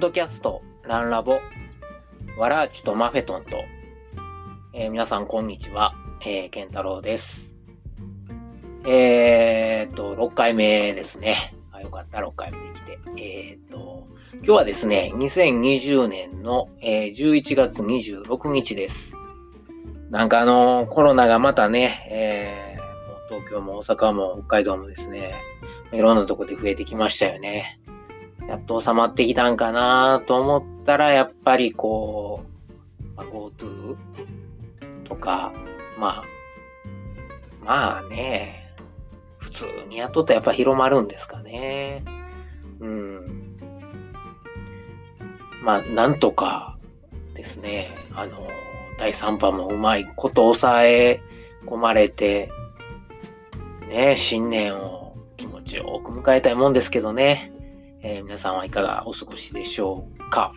ドキャスト、ランラボ、ワラーチとマフェトンと、えー皆さんこんにちは、えー、ケンタロウです。えーっと、6回目ですね。あ、よかった、6回目に来て。えーっと、今日はですね、2020年の、えー11月26日です。なんかあのコロナがまたね、えー東京も大阪も北海道もですね、いろんなとこで増えてきましたよね。やっと収まってきたんかなと思ったら、やっぱりこう、まあ、GoTo とか、まあ、まあね、普通にやっとったらやっぱ広まるんですかね。うん。まあ、なんとかですね、あの、第3波もうまいこと抑え込まれて、ね、新年を気持ちよく迎えたいもんですけどね。えー皆さんはいかがお過ごしでしょうか？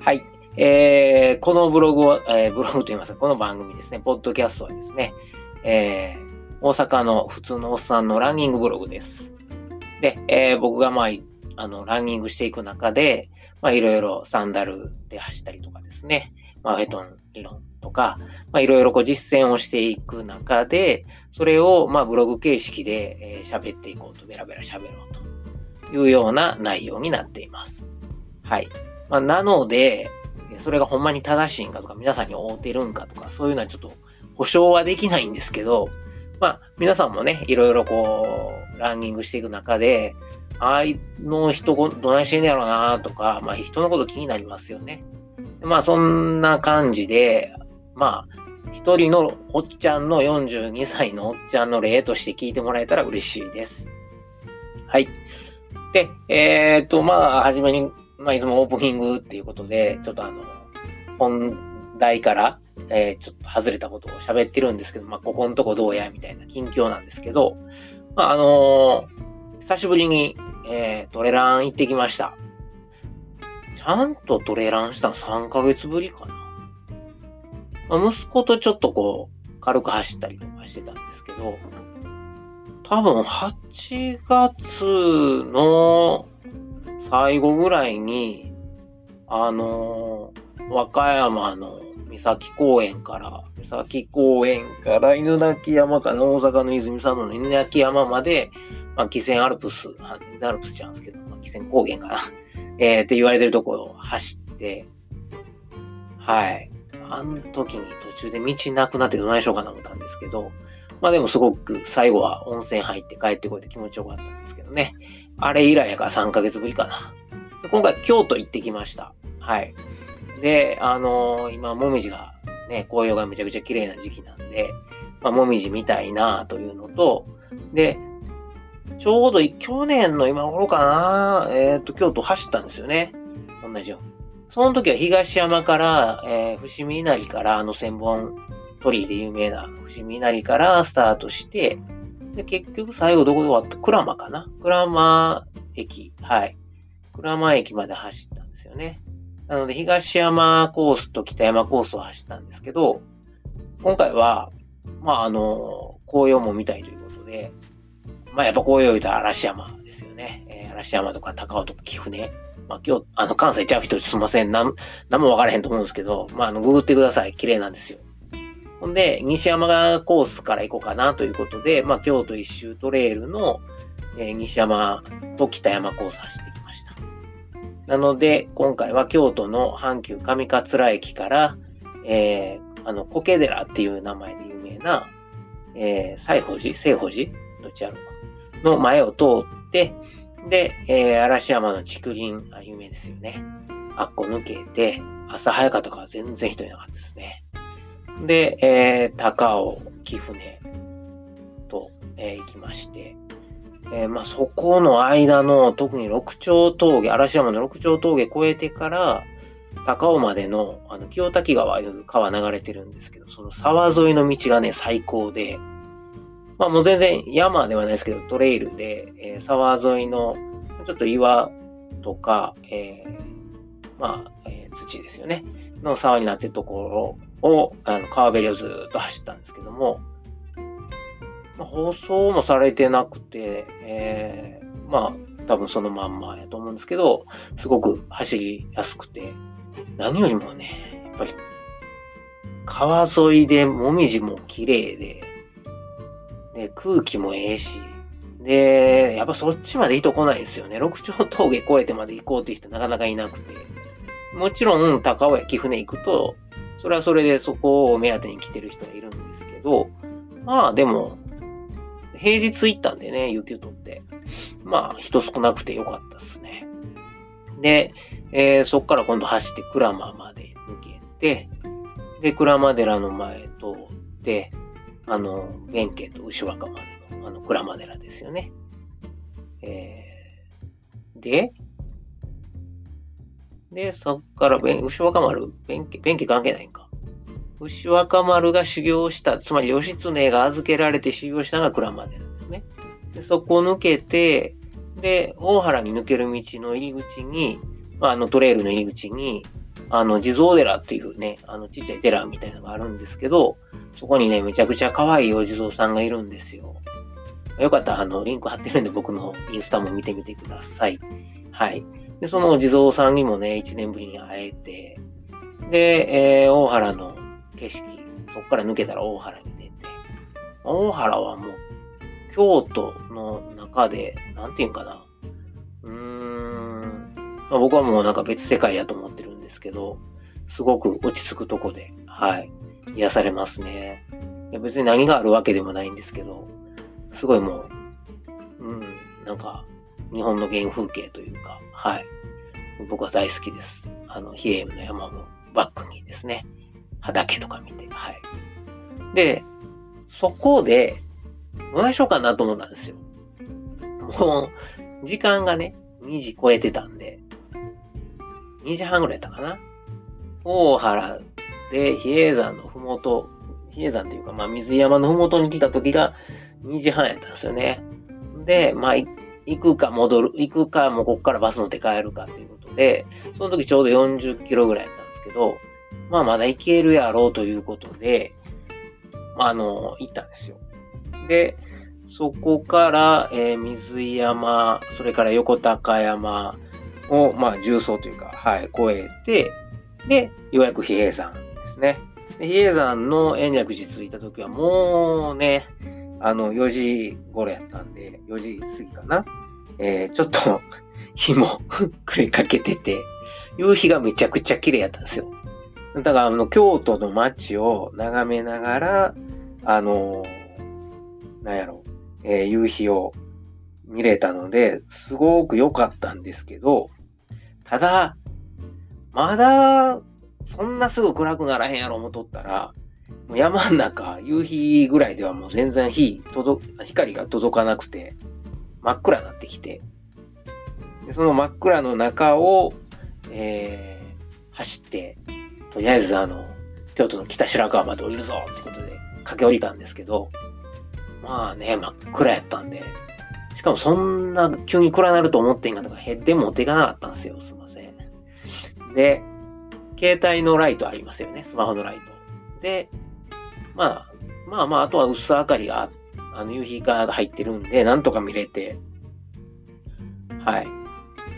はい。えーこのブログを、えーブログと言いますか、この番組ですね、ポッドキャストはですね、えー大阪の普通のおっさんのランニングブログです。で、えー僕がまあ、いあの、ランニングしていく中で、まあ、いろいろサンダルで走ったりとかですね、まあ、フェトン理論とか、まあ、いろいろこう実践をしていく中で、それをまあブログ形式でえー喋っていこうと、ベラベラ喋ろうというような内容になっています。はい。まあ、なので、それがほんまに正しいんかとか、皆さんに合うてるんかとか、そういうのはちょっと保証はできないんですけど、まあ、皆さんもね、いろいろこう、ランニングしていく中で、あいの人どないしてんねやろうなとか、まあ、人のこと気になりますよね。まあ、そんな感じで、まあ、一人のおっちゃんの42歳のおっちゃんの例として聞いてもらえたら嬉しいです。はい。で、えっ、と、まあ、はじめに、まあ、いつもオープニングっていうことで、ちょっとあの、本題から、えーちょっと外れたことを喋ってるんですけど、まあ、ここのとこどうや、みたいな近況なんですけど、まあ、あのー久しぶりに、えートレラン行ってきました。ちゃんとトレランしたの3ヶ月ぶりかな。まあ、息子とちょっとこう、軽く走ったりとかしてたんですけど、多分8月の最後ぐらいに、あのー和歌山の三崎公園から、三崎公園から犬鳴山かな、大阪の泉佐野の犬鳴山まで、まあ、汽船アルプス、あアルプスちゃうんですけど、まあ、汽船高原かな、えーって言われてるところを走って、はい。あの時に途中で道なくなってどないしようかな思ったんですけど、まあでもすごく最後は温泉入って帰ってこれて気持ちよかったんですけどね。あれ以来やから3ヶ月ぶりかな。今回京都行ってきました。はい。で、あのー今、もみじが、ね、紅葉がめちゃくちゃ綺麗な時期なんで、まあ、もみじ見たいなというのと、で、ちょうど去年の今頃かな、えっ、と、京都走ったんですよね。同じように。その時は東山から、えー伏見稲荷から、あの千本鳥居で有名な伏見稲荷からスタートして、で、結局最後どこで終わった？鞍馬かな？鞍馬駅。はい。鞍馬駅まで走ったんですよね。なので、東山コースと北山コースを走ったんですけど、今回は、まあ、あの、紅葉も見たいということで、まあ、やっぱ紅葉言うたら嵐山ですよね。えー嵐山とか高尾とか貴船。まあ、今日、あの、関西ちゃう人すいません。なん、なんもわからへんと思うんですけど、まあ、あの、ググってください。綺麗なんですよ。ほんで、西山川コースから行こうかなということで、まあ、京都一周トレイルの、えー西山と北山コース走ってきました。なので、今回は京都の阪急上桂駅から、えー、あの、苔寺っていう名前で有名な、えー、西宝寺西宝寺どっちやろかの前を通って、で、えー、嵐山の竹林、あ、有名ですよね。あっこ抜けて、朝早かったから全然人いなかったですね。で、えー、高尾、貴船と、えー行きまして、えーまあ、そこの間の、特に六丁峠、嵐山の六丁峠越えてから、高尾までの、あの、清滝川いう川流れてるんですけど、その沢沿いの道がね、最高で、まあもう全然山ではないですけど、トレイルで、えー沢沿いの、ちょっと岩とか、えーまあ、えー土ですよね、の沢になってるところを、あの川べりをずっと走ったんですけども、まあ、放送もされてなくて、えーまあ、多分そのまんまやと思うんですけど、すごく走りやすくて、何よりもね、やっぱり川沿いでもみじも綺麗で、で、空気もええし、で、やっぱそっちまで人来ないですよね。六丁峠越えてまで行こうっていう人なかなかいなくて。もちろん、高尾や貴船行くと、それはそれでそこを目当てに来てる人はいるんですけど、まあでも、平日行ったんでね、雪を取って。まあ、人少なくてよかったですね。で、えー、そっから今度走って鞍馬まで抜けて、で、鞍馬寺の前通って、あの、弁慶と牛若丸の、あの、鞍馬寺ですよね。えー、で、で、そっから、牛若丸、弁慶、弁慶関係ないんか。牛若丸が修行した、つまり義経が預けられて修行したのが鞍馬寺ですね。でそこを抜けて、で、大原に抜ける道の入り口に、まあ、あのトレイルの入り口に、あの、地蔵寺っていうね、あの、ちっちゃい寺みたいなのがあるんですけど、そこにね、めちゃくちゃ可愛いお地蔵さんがいるんですよ。よかったら、あの、リンク貼ってるんで、僕のインスタも見てみてください。はい。で、そのお地蔵さんにもね、1年ぶりに会えて、で、えー、大原の景色、そこから抜けたら大原に出て、大原はもう、京都の中で、なんていうんかな、うーん、まあ、僕はもうなんか別世界やと思ってるんですけど、すごく落ち着くとこで、はい、癒されますね。いや別に何があるわけでもないんですけど、すごいもう、うん、なんか、日本の原風景というか、はい。僕は大好きです。あの、比叡の山もバックにですね、畑とか見て、はい。で、そこで、どないしようかなと思ったんですよ。もう、時間がね、2時超えてたんで、2時半ぐらいやったかな。大原で比叡山のふもと、比叡山っていうか、まあ、水山のふもとに来た時が2時半やったんですよね。で、まあ、行くか戻る、行くかもうこっからバス乗って帰るかというで、その時ちょうど40キロぐらいやったんですけど、まあまだ行けるやろうということで、まあの、行ったんですよ。で、そこから、えー、水山、それから横高山を、まあ、重曹というか、はい、越えて、で、ようやく比叡山ですね。で比叡山の延暦寺着いた時はもうね、あの、4時頃やったんで、4時過ぎかな。えー、ちょっと日も暮れかけてて、夕日がめちゃくちゃ綺麗やったんですよ。だから、あの、京都の街を眺めながら、あのなんやろ、えー、夕日を見れたので、すごく良かったんですけど、ただ、まだ、そんなすぐ暗くならへんやろ思っとったら、もう山ん中、夕日ぐらいではもう全然火届、光が届かなくて、真っ暗になってきて、でその真っ暗の中を、えー、走って、とりあえずあの、京都の北白川まで降りるぞってことで駆け降りたんですけど、まあね、真っ暗やったんで、しかもそんな急に暗なると思ってんかとか、ヘッデ持っていかなかったんですよ。すいません。で、携帯のライトありますよね。スマホのライト。で、まあ、まあまあ、あとは薄明かりが、あっあの、夕日が入ってるんで、なんとか見れて、はい。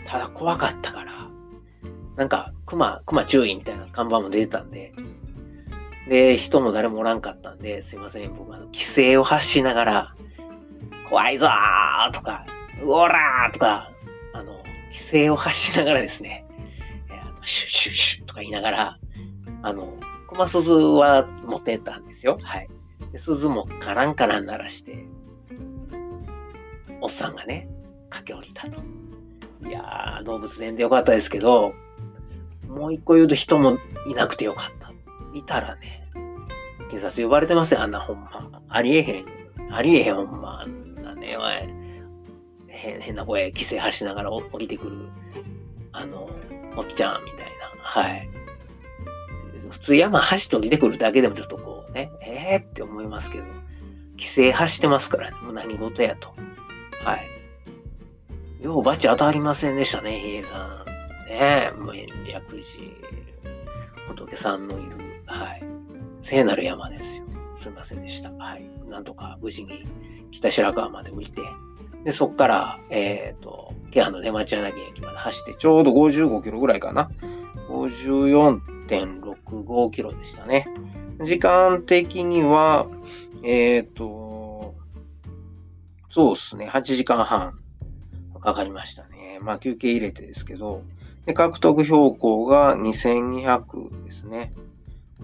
ただ怖かったから、なんか、熊、熊注意みたいな看板も出てたんで、で、人も誰もおらんかったんで、すいません、僕、あの、規制を発しながら、怖いぞーとか、うおらーとか、あの、規制を発しながらですね、シュッシュッシュッとか言いながら、あの、熊鈴は持ってったんですよ。はい。で鈴もカランカラン鳴らして、おっさんがね、駆け下りたと。いやー、動物園でよかったですけど、もう一個言うと人もいなくてよかった。いたらね、警察呼ばれてますよ、あんなほんま。ありえへん。ありえへん、ほんま。あんなね、おい。変な声、規制発しながら降りてくる、あの、おっちゃんみたいな。はい。普通山走って降りてくるだけでもちょっとこうね、ええー、って思いますけど、規制発してますからね、もう何事やと。はい。ようバチ当たりませんでしたね、比叡山。ねえ、もう延暦寺、仏さんのいる、はい。聖なる山ですよ。すみませんでした。はい。なんとか無事に北白川まで降りて、で、そっから、えっ、ー、と、ケアの出町柳駅まで走って、ちょうど55キロぐらいかな。54.65キロでしたね。時間的には、えっ、ー、と、そうですね、8時間半かかりましたね。まあ休憩入れてですけど、で獲得標高が2200ですね。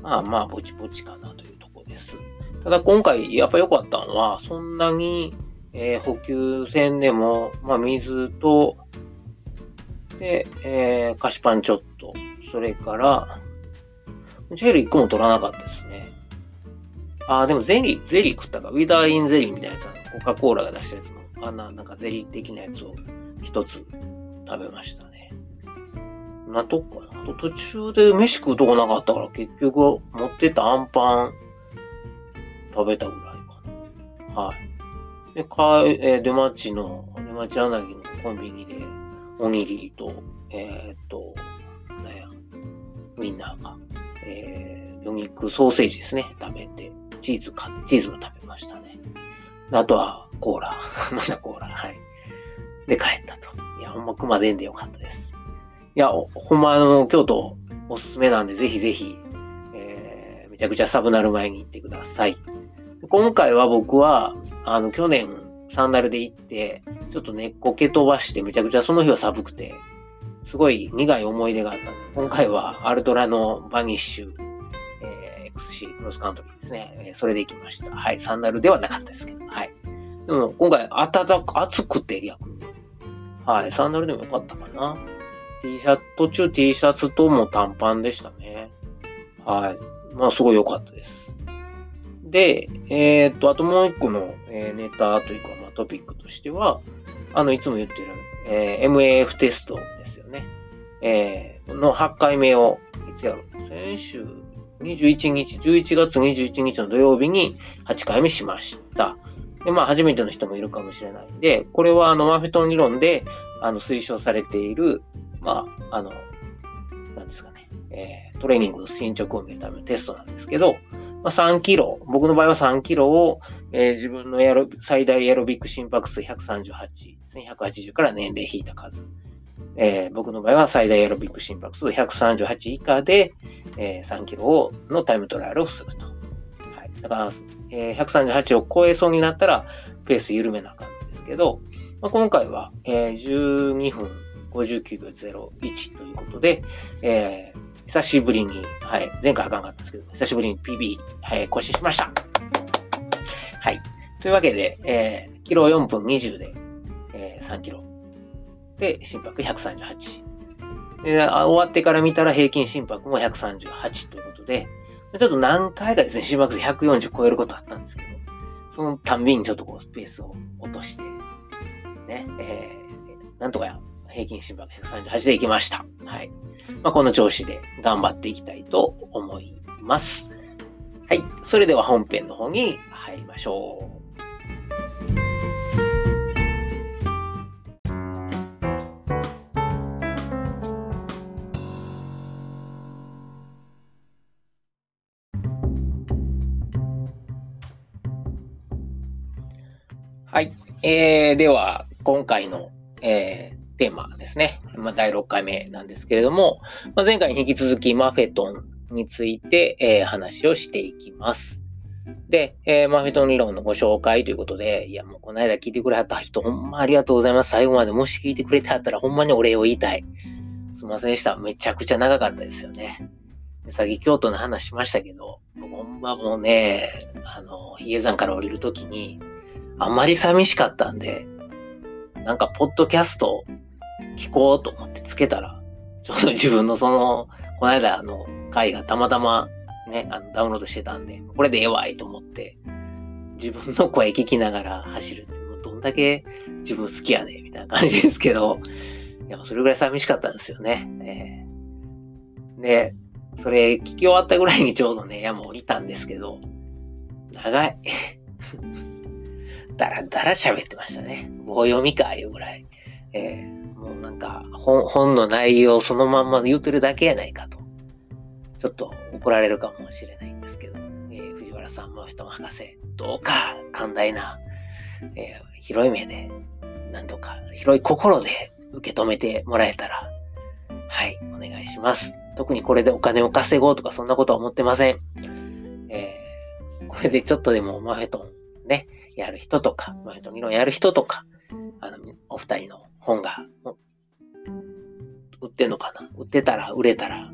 まあまあ、ぼちぼちかなというところです。ただ今回やっぱ良かったのは、そんなに、えー、補給船でも、まあ水と、で、えー、菓子パンちょっと、それから、ジェル1個も取らなかったですね。あ、でもゼリー、ゼリー食ったか。ウィダーインゼリーみたいなやつ、コカ・コーラが出したやつの、あんな、なんかゼリー的なやつを一つ食べましたね。なとこかな。と途中で飯食うとこなかったから結局持ってたアンパン食べたぐらいかな。はい。で、かえー、出町の、出町柳のコンビニでおにぎりと、えー、っと、なんや、ウインナーが、えー、魚肉ソーセージですね、食べて、チーズか、チーズも食べましたね。あとは、コーラ。まだコーラ。はい。で、帰ったと。いや、ほんま熊出んでよかったです。いや、ほんまあの、京都おすすめなんで、ぜひぜひ、えー、めちゃくちゃサブナル前に行ってください。今回は僕は、あの、去年、サンダルで行って、ちょっと根っこ蹴飛ばして、めちゃくちゃその日は寒くて、すごい苦い思い出があったんで、今回はアルトラのバニッシュ、XC クロスカントリーですね。えー、それで行きました。はい。サンダルではなかったですけど、はい。でも今回暖か、暑くて逆に。はい。サンダルでもよかったかな。T シャツ、途中 T シャツとも短パンでしたね。はい。まあ、すごい良かったです。で、えー、っと、あともう一個の、えー、ネタというか、まあ、トピックとしては、あの、いつも言ってる、えー、MAF テストですよね。えー、の8回目を、いつやろう先週21日、11月21日の土曜日に8回目しました。で、まあ、初めての人もいるかもしれないんで、これは、あの、マフェトン理論で、あの、推奨されている、まあ、あの、なんですかね、えー、トレーニングの進捗を見るためのテストなんですけど、まあ、3キロ、僕の場合は3キロを、えー、自分のエロ最大エアロビック心拍数138ですね、180から年齢引いた数。えー、僕の場合は最大エアロビック心拍数138以下で、えー、3キロのタイムトライアルをすると。はい。だから、えー、138を超えそうになったら、ペース緩めなあかんんですけど、まあ、今回は、えー、12分59秒01ということで、えー、久しぶりに、はい、前回あかんかったんですけど、久しぶりに PB、はい、更新しました。はい。というわけで、えー、キロ4分20で、えー、3キロ。で、心拍138。で、終わってから見たら平均心拍も138ということで、ちょっと何回かですね、心拍数140超えることあったんですけど、そのたんびにちょっとこうスペースを落として、ね、えー、なんとか平均心拍138でいきました。はい。まあ、この調子で頑張っていきたいと思います。はい。それでは本編の方に入りましょう。えー、では、今回の、えー、テーマですね。まあ、第6回目なんですけれども、まあ、前回に引き続きマフェトンについて、えー、話をしていきます。で、えー、マフェトン理論のご紹介ということで、いや、もうこの間聞いてくれはった人、ほんまありがとうございます。最後までもし聞いてくれてはったら、ほんまにお礼を言いたい。すいませんでした。めちゃくちゃ長かったですよね。さっき京都の話しましたけど、ほんまもうね、あの、比叡山から降りるときに、あまり寂しかったんで、なんか、ポッドキャスト聞こうと思ってつけたら、ちょうど自分のその、この間の回がたまたまね、あのダウンロードしてたんで、これでええわいと思って、自分の声聞きながら走るって、もうどんだけ自分好きやねみたいな感じですけど、いや、それぐらい寂しかったんですよね。えー、で、それ聞き終わったぐらいにちょうどね、山降りたんですけど、長い。だらだら喋ってましたね。棒読みか、いうぐらい。えーもうなんか本、本の内容そのまんま言うてるだけやないかと。ちょっと怒られるかもしれないんですけど、えー、藤原さんも人博士、どうか寛大な、えー、広い目でなんとか広い心で受け止めてもらえたら、はい、お願いします。特にこれでお金を稼ごうとかそんなことは思ってません。えー、これでちょっとでもマフェトンね、やる人とか、マフェトン議論やる人とか、あの、お二人の本が売ってんのかな？売ってたら、売れたら、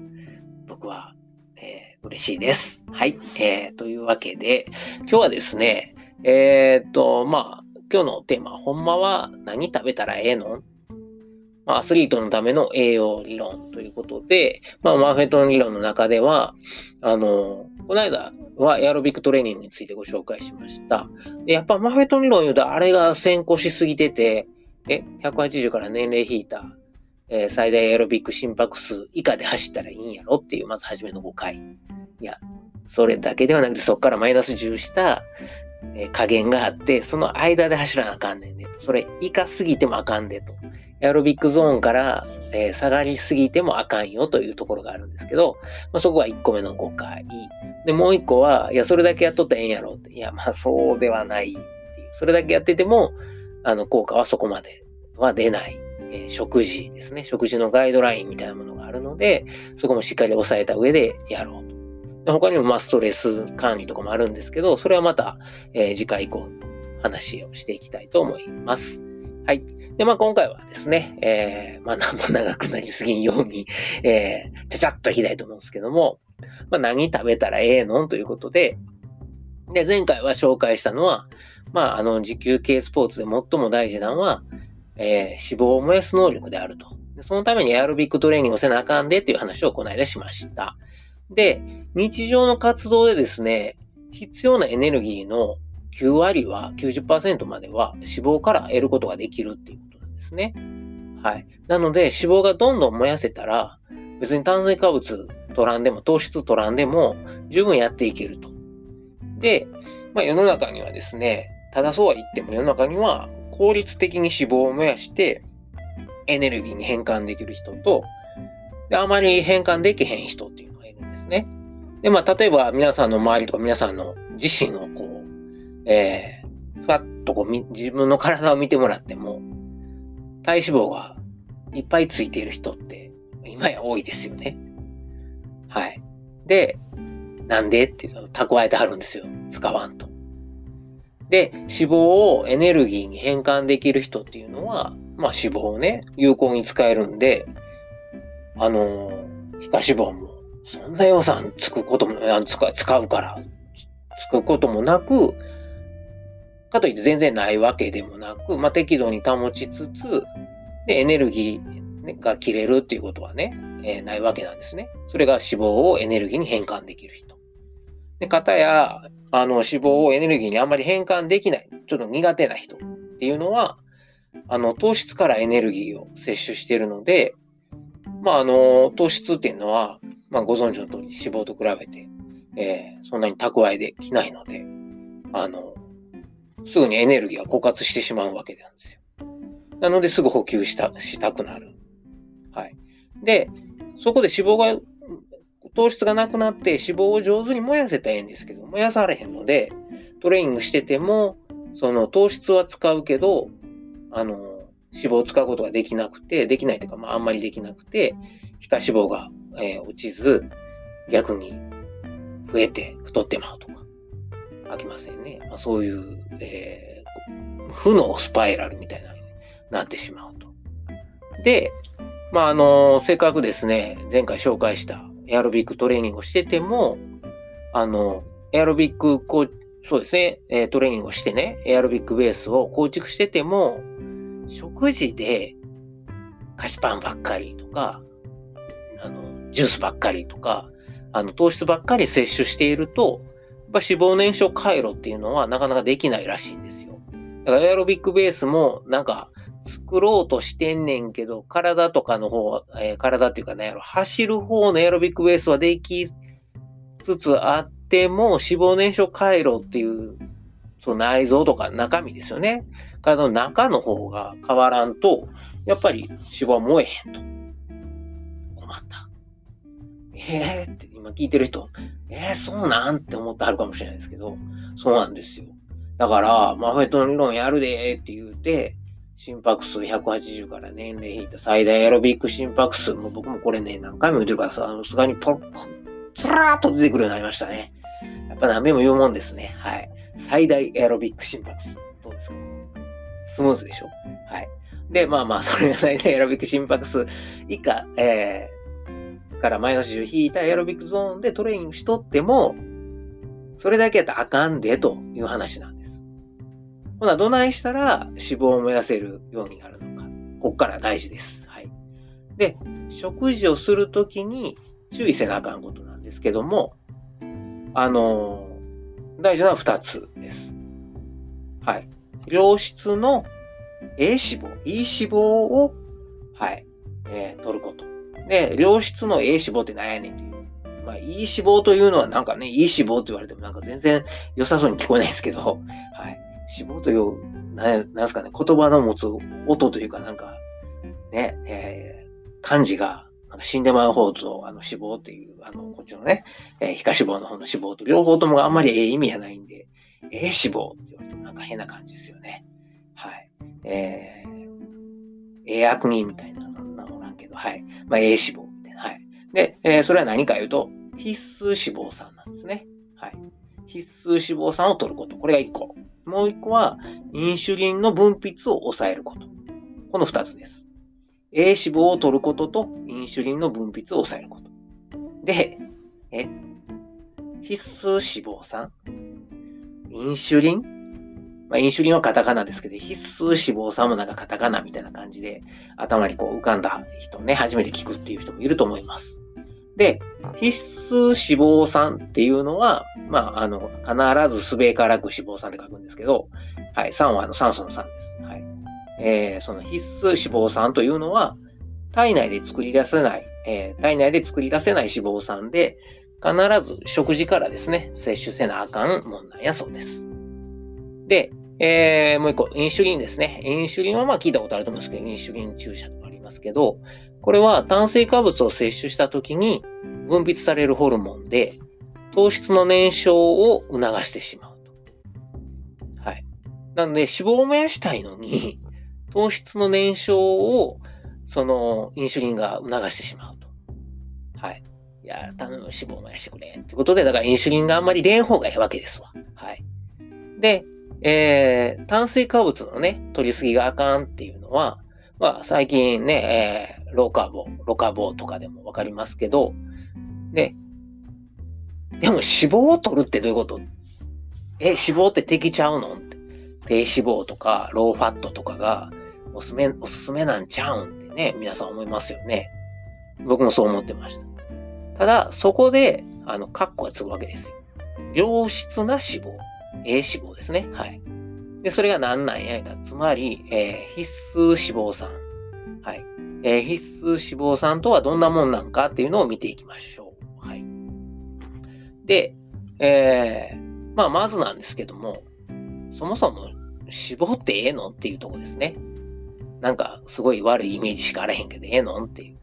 僕は、えー、嬉しいです。はい。えー、というわけで、今日はですね、えー、っと、まあ、今日のテーマ、ほんまは何食べたらええの？まあ、アスリートのための栄養理論ということで、まあ、マーフェトン理論の中では、あの、この間はエアロビックトレーニングについてご紹介しました。で、やっぱマーフェットン理論言うと、あれが先行しすぎてて、え、180から年齢引いた、えー、最大エアロビック心拍数以下で走ったらいいんやろっていう、まず初めの誤解。いや、それだけではなくて、そこからマイナス10した、えー、加減があって、その間で走らなあかんねんでと。それ以下すぎてもあかんでと。エアロビックゾーンから、えー、下がりすぎてもあかんよというところがあるんですけど、まあ、そこは1個目の誤解。で、もう1個は、いや、それだけやっとったらええんやろって。いや、まあ、そうではないっていう。それだけやってても、あの、効果はそこまでは出ない。えー、食事ですね。食事のガイドラインみたいなものがあるので、そこもしっかり押さえた上でやろうと。で他にも、まあ、ストレス管理とかもあるんですけど、それはまた、えー、次回以降話をしていきたいと思います。はい。で、まあ今回はですね、えー、まあ何も長くなりすぎんように、えー、ちゃちゃっといきたいと思うんですけども、まあ何食べたらええのということで、で、前回は紹介したのは、まああの、持久系スポーツで最も大事なのは、えー、脂肪を燃やす能力であると。そのためにエアロビックトレーニングをせなあかんでっていう話をこの間しました。で、日常の活動でですね、必要なエネルギーの9割は、90%までは脂肪から得ることができるっていうですね。はい。なので、脂肪がどんどん燃やせたら、別に炭水化物取らんでも、糖質取らんでも、十分やっていけると。で、まあ、世の中にはですね、ただそうは言っても世の中には効率的に脂肪を燃やしてエネルギーに変換できる人と、であまり変換できへん人っていうのがいるんですね。で、まあ、例えば皆さんの周りとか皆さんの自身をこう、えー、ふわっとこう自分の体を見てもらっても、体脂肪がいっぱいついている人って今や多いですよね。はい。で、なんでっていうのを蓄えてはるんですよ。使わんと。で、脂肪をエネルギーに変換できる人っていうのは、まあ脂肪をね、有効に使えるんで、あの、皮下脂肪もそんな予算つくことも、使使うから、つくこともなく、かといって全然ないわけでもなく、まあ、適度に保ちつつ、で、エネルギーが切れるっていうことはね、えー、ないわけなんですね。それが脂肪をエネルギーに変換できる人。で、方や、あの、脂肪をエネルギーにあんまり変換できない、ちょっと苦手な人っていうのは、あの、糖質からエネルギーを摂取しているので、まあ、あの、糖質っていうのは、まあ、ご存知の通り脂肪と比べて、えー、そんなに蓄えできないので、あの、すぐにエネルギーが枯渇してしまうわけなんですよ。なので、すぐ補給した、したくなる。はい。で、そこで脂肪が、糖質がなくなって脂肪を上手に燃やせたらええんですけど、燃やされへんので、トレーニングしてても、その糖質は使うけど、あの、脂肪を使うことができなくて、できないというか、まあ、あんまりできなくて、皮下脂肪が、えー、落ちず、逆に増えて太ってまうとか、飽きませんね。まあ、そういう、えー、負のスパイラルみたいなになってしまうと。で、まあ、あの、せっかくですね、前回紹介したエアロビックトレーニングをしてても、あの、エアロビックこう、そうですね、えトレーニングをしてね、エアロビックベースを構築してても、食事で菓子パンばっかりとか、あの、ジュースばっかりとか、あの、糖質ばっかり摂取していると、ぱ脂肪燃焼回路っていうのはなかなかできないらしいんですよ。だからエアロビックベースもなんか作ろうとしてんねんけど、体とかの方は、えー、体っていうかね、走る方のエアロビックベースはできつつあっても、脂肪燃焼回路っていう、その内臓とか中身ですよね。体の中の方が変わらんと、やっぱり脂肪は燃えへんと。困った。えーって今聞いてる人、えー、そうなんって思ってはるかもしれないですけど、そうなんですよ。だから、マフェットの理論やるでーって言うて、心拍数180から年齢引いた最大エロビック心拍数も僕もこれね、何回も言ってるからさ、あの、すがにポッポッ、つらーっと出てくるようになりましたね。やっぱ何べも言うもんですね。はい。最大エロビック心拍数。どうですか？スムーズでしょ？はい。で、まあまあ、それが最大エロビック心拍数以下、えー、からマイナス10引いたエアロビックゾーンでトレーニングしとっても、それだけやったらあかんでという話なんです。ほな、どないしたら脂肪を燃やせるようになるのか。こっから大事です。はい。で、食事をするときに注意せなあかんことなんですけども、あのー、大事なのは2つです。はい。良質の A 脂肪、E 脂肪を、はい、で、良質の A 脂肪って何やねんっていう。まあ、いい脂肪というのはなんかね、いい脂肪って言われてもなんか全然良さそうに聞こえないですけど、はい。脂肪という、なんなんすかね、言葉の持つ音というかなんか、ね、えー、漢字が、なんか死んでまう方と、あの脂肪っていう、あの、こっちのね、えー、皮下脂肪の方の脂肪と両方ともあんまりええ意味やないんで、ええ脂肪って言われてもなんか変な感じですよね。はい。えー、ええ悪人みたいな、ど、はい。まあ、ええ脂肪みたいな、はい。で、えー、それは何か言うと、必須脂肪酸なんですね。はい。必須脂肪酸を取ること。これが1個。もう1個は、インシュリンの分泌を抑えること。この2つです。A 脂肪を取ることと、インシュリンの分泌を抑えること。で、え、必須脂肪酸インシュリンまあ、インシュリンはカタカナですけど、必須脂肪酸もなんかカタカナみたいな感じで、頭にこう浮かんだ人ね、初めて聞くっていう人もいると思います。で、必須脂肪酸っていうのは、まあ、あの、必ずすべからく脂肪酸って書くんですけど、はい、酸はあの酸素の酸です。はい。えー、その必須脂肪酸というのは、体内で作り出せない、えー、体内で作り出せない脂肪酸で、必ず食事からですね、摂取せなあかんもんなんやそうです。で、えー、もう一個、インシュリンですね。インシュリンはまあ聞いたことあると思うんですけど、インシュリン注射とかありますけど、これは炭水化物を摂取した時に分泌されるホルモンで、糖質の燃焼を促してしまうと。はい。なので、脂肪を燃やしたいのに、糖質の燃焼を、その、インシュリンが促してしまうと。はい。いや、頼む脂肪を燃やしてくれ。ってことで、だからインシュリンがあんまり出ん方がいいわけですわ。はい。で、えー、炭水化物のね、取りすぎがあかんっていうのは、まあ、最近ね、えー、ローカーボ、ロカボとかでもわかりますけど、で、でも脂肪を取るってどういうこと？え、脂肪って適ちゃうの？低脂肪とか、ローファットとかがおすすめ、おすすめなんちゃうんってね、皆さん思いますよね。僕もそう思ってました。ただ、そこで、あの、カッコがつくわけですよ。良質な脂肪。A 脂肪ですね。はい。で、それが何なんやいたつまり、えー、必須脂肪酸。はい。えー、必須脂肪酸とはどんなもんなんかっていうのを見ていきましょう。はい。で、えー、まあ、まずなんですけども、そもそも脂肪ってええのっていうとこですね。なんか、すごい悪いイメージしかあらへんけど、ええのっていう。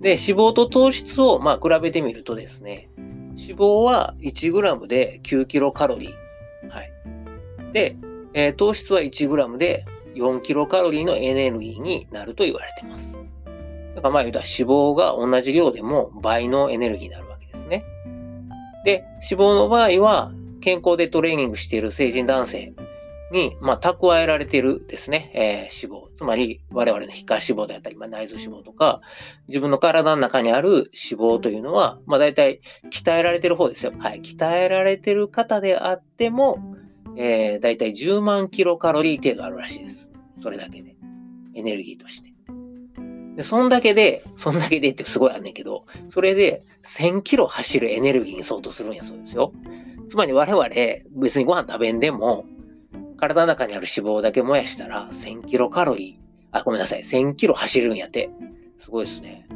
で、脂肪と糖質を、まあ、比べてみるとですね、脂肪は 1g で9キロカロリー。はい。で、えー、糖質は 1g で4キロカロリーのエネルギーになると言われています。だからまあ言うたら脂肪が同じ量でも倍のエネルギーになるわけですね。で、脂肪の場合は健康でトレーニングしている成人男性に、まあ、蓄えられているですね、えー、脂肪。つまり、我々の皮下脂肪であったり、まあ、内臓脂肪とか、自分の体の中にある脂肪というのは、まあ、大体、鍛えられてる方ですよ。はい。鍛えられてる方であっても、えー、だいたい10万キロカロリー程度あるらしいです。それだけで。エネルギーとして。で、そんだけで、そんだけでってすごいあんねんけど、それで1000キロ走るエネルギーに相当するんやそうですよ。つまり我々、別にご飯食べんでも、体の中にある脂肪だけ燃やしたら1000キロカロリー、あ、ごめんなさい、1000キロ走るんやって。すごいですね。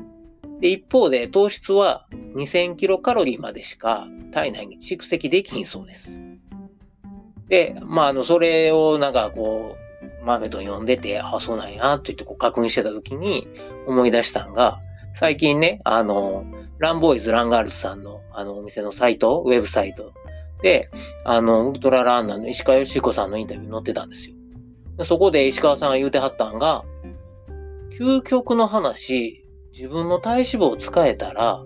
で、一方で糖質は2000キロカロリーまでしか体内に蓄積できんそうです。で、まあ、あの、それをなんかこう、マーメトン読んでて、あ、そうなんや、って言ってこう確認してた時に思い出したんが、最近ね、あの、ランボーイズ・ランガールズさんのあのお店のサイト、ウェブサイトで、あの、ウルトラランナーの石川義彦さんのインタビュー載ってたんですよ。そこで石川さんが言うてはったんが、究極の話、自分の体脂肪を使えたら、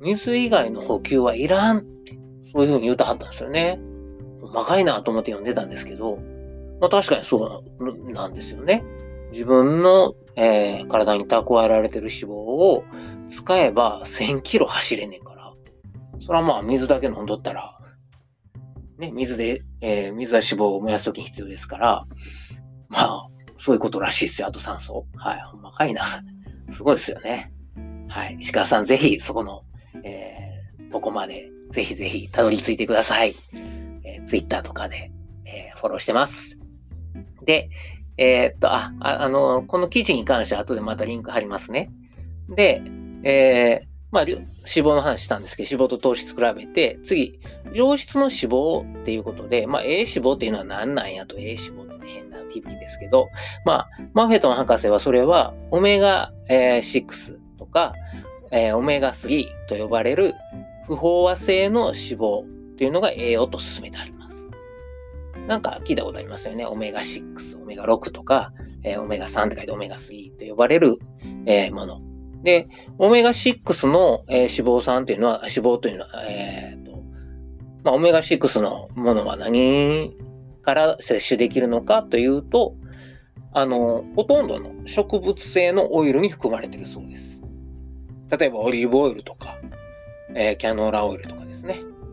水以外の補給はいらんって、そういうふうに言うてはったんですよね。細かいなと思って読んでたんですけど、まあ確かにそうなんですよね。自分の、えー、体に蓄えられてる脂肪を使えば1000キロ走れねんから。それはまあ水だけ飲んどったら、ね、水で、えー、水は脂肪を燃やすときに必要ですから、まあ、そういうことらしいですよ。あと酸素。はい。ほんまかいな。すごいですよね。はい。石川さん、ぜひ、そこの、えー、とこまで、ぜひぜひ、たどり着いてください。えー、ツイッターとかで、えー、フォローしてます。で、えー、っと、あ、あの、この記事に関しては後でまたリンク貼りますね。で、えー、まあ、脂肪の話したんですけど、脂肪と糖質比べて、次、良質の脂肪っていうことで、まあ、A 脂肪っていうのは何なんやと、A 脂肪って、変な響きですけど、まあ、マフェトン博士はそれは、オメガ6とか、えー、オメガ3と呼ばれる不飽和性の脂肪というのが栄養と進めてあります。なんか聞いたことありますよね。オメガ6、オメガ6とか、えー、オメガ3って書いてオメガ3と呼ばれる、えー、もの。で、オメガ6の、えー、脂肪酸というのは、脂肪というのは、えーとまあ、オメガ6のものは何から摂取できるのかというと、あの、ほとんどの植物性のオイルに含まれているそうです。例えばオリーブオイルとか、えー、キャノーラオイルとか、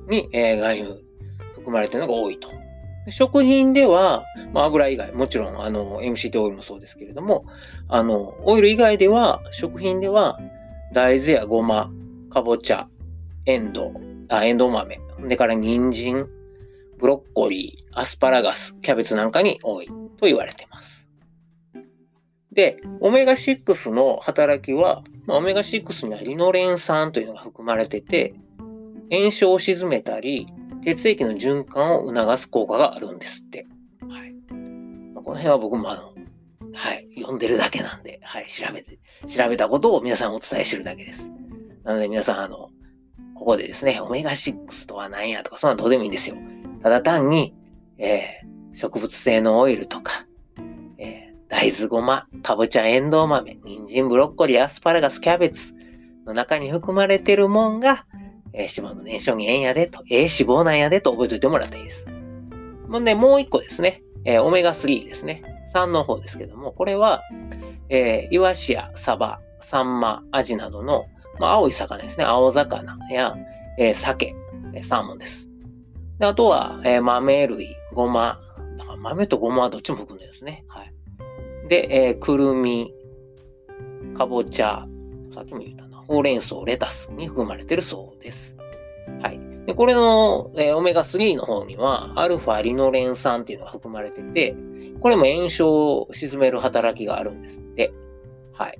に、えー、含有含まれているのが多いと。食品では、まあ、油以外、もちろん、あの、MCT オイルもそうですけれども、あの、オイル以外では、食品では、大豆やごま、かぼちゃ、エンドウ、あ、エンド豆、それから人参、ブロッコリー、アスパラガス、キャベツなんかに多いと言われています。で、オメガ6の働きは、まあ、オメガ6にはリノレン酸というのが含まれてて、炎症を鎮めたり、血液の循環を促す効果があるんですって。はい。まあ、この辺は僕もあの、はい、読んでるだけなんで、はい、調べて、調べたことを皆さんお伝えしてるだけです。なので皆さん、あの、ここでですね、オメガ6とは何やとか、そんなのどうでもいいんですよ。ただ単に、えー、植物性のオイルとか、えー、大豆ごま、かぼちゃ、エンドウ豆、人参、ブロッコリー、アスパラガス、キャベツの中に含まれてるもんが、えー、脂肪の燃焼にえんやでと、ええ脂肪なんやでと覚えておいてもらったらいいです。もうね、もう一個ですね、えー、オメガ3ですね。3の方ですけども、これは、えー、イワシやサバ、サンマ、アジなどの、まあ、青い魚ですね。青魚や、えー、鮭、サーモンです。であとは、えー、豆類、ごま、だから豆とごまはどっちも含んでるんですね。はい。で、えー、くるみ、かぼちゃ、さっきも言ったほうれん草、レタスに含まれてるそうです。はい。で、これの、えー、オメガ3の方には、アルファリノレン酸っていうのが含まれてて、これも炎症を鎮める働きがあるんですって。はい。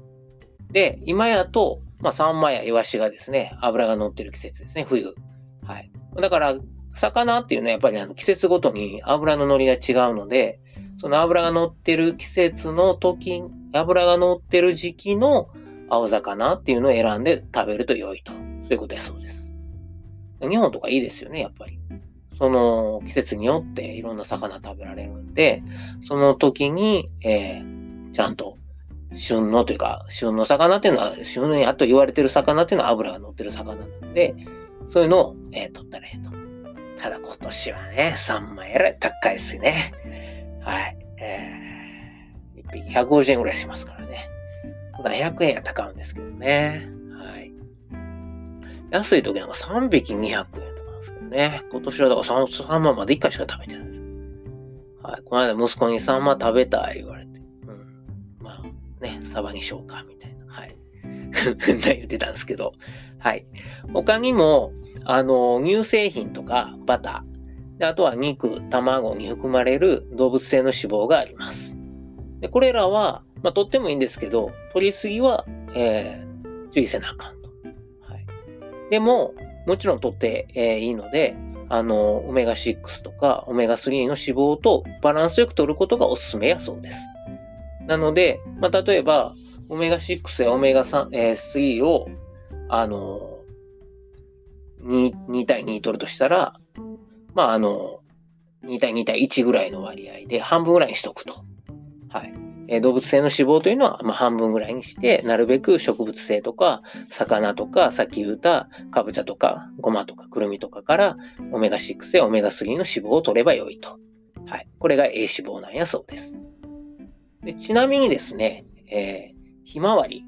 で、今やと、まあ、サンマやイワシがですね、油が乗ってる季節ですね、冬。はい。だから、魚っていうのはやっぱりあの季節ごとに油の乗りが違うので、その油が乗ってる季節の時、油が乗ってる時期の青魚っていうのを選んで食べると良いと。そういうことだそうです。日本とかいいですよね、やっぱり。その季節によっていろんな魚食べられるんで、その時に、えー、ちゃんと旬のというか、旬の魚っていうのは、旬にあと言われてる魚っていうのは油が乗ってる魚なんで、そういうのを、えー、取ったらええと。ただ今年はね、サンマえらい高いですね。はい。えー、1匹150円ぐらいしますからね。100円や高いんですけどね。はい。安い時なんか3匹200円とかなんですけどね。今年はだから 3, 3万まで1回しか食べてない。はい。この間息子に3万食べたい言われて。うん。まあ、ね、サバにしようか、みたいな。はい。言ってたんですけど。はい。他にも、あの、乳製品とかバター。であとは肉、卵に含まれる動物性の脂肪があります。で、これらは、まあ、とってもいいんですけど、取りすぎは、えー、注意せなあかんと。はい。でも、もちろん取って、えー、いいので、あの、オメガ6とかオメガ3の脂肪とバランスよく取ることがおすすめやそうです。なので、まあ、例えば、オメガ6やオメガ3、えー、3を、あの、2, 2対2取るとしたら、まあ、あの、2対2対1ぐらいの割合で半分ぐらいにしとくと。はい。え動物性の脂肪というのは、ま半分ぐらいにして、なるべく植物性とか、魚とか、さっき言ったかぼちゃとか、ごまとか、くるみとかから、オメガ6やオメガ3の脂肪を取ればよいと。はい。これが A 脂肪なんやそうです。でちなみにですね、えー、ひまわり、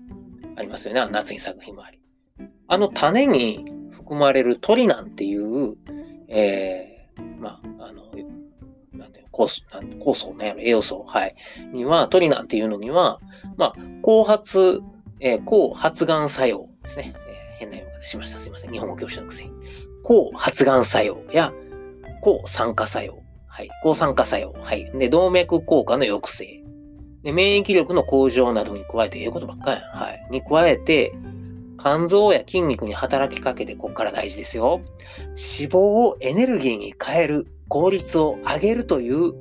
ありますよね。夏に咲くひまわり。あの種に含まれるトリナンっていう、えー、酵素、酵素ね、栄養素、はい。には、トリナっていうのには、まあ、後発、えー、抗発がん作用ですね。えー、変な読み方しました。すいません。日本語教師のくせに。抗発がん作用や、抗酸化作用。はい。抗酸化作用。はい。で、動脈硬化の抑制。で、免疫力の向上などに加えて、ええことばっかりやん。はい。に加えて、肝臓や筋肉に働きかけて、ここから大事ですよ。脂肪をエネルギーに変える効率を上げるという、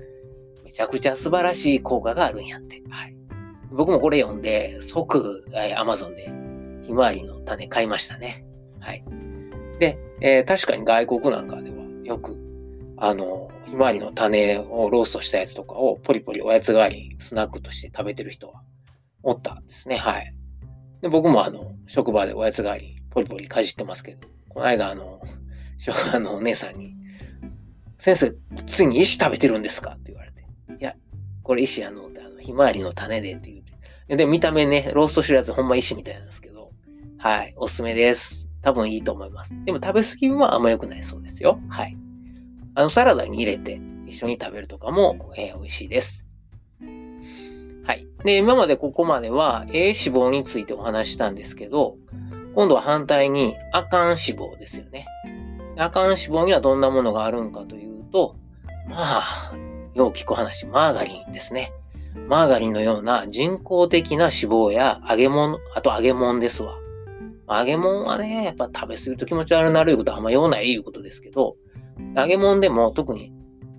めちゃくちゃ素晴らしい効果があるんやって。はい。僕もこれ読んで、即、えー、Amazon でひまわりの種買いましたね。はい。で、えー、確かに外国なんかではよく、あの、ひまわりの種をローストしたやつとかをポリポリおやつ代わりにスナックとして食べてる人はおったんですね。はい。で僕もあの、職場でおやつ代わりポリポリかじってますけど、この間あの、職場のお姉さんに、先生、ついに石食べてるんですか？って言われて。いや、これ石あの、あのひまわりの種でって言って。で、見た目ね、ローストしてるやつほんま石みたいなんですけど、はい、おすすめです。多分いいと思います。でも食べ過ぎはあんま良くないそうですよ。はい。あの、サラダに入れて一緒に食べるとかも、えー、美味しいです。はい。で、今までここまでは A 脂肪についてお話したんですけど、今度は反対にアカン脂肪ですよね。アカン脂肪にはどんなものがあるんかというと、まあ、よう聞く話、マーガリンですね。マーガリンのような人工的な脂肪や揚げ物、あと揚げ物ですわ。揚げ物はね、やっぱ食べ過ぎると気持ち悪くなるいうことはあんま用ないいうことですけど、揚げ物でも特に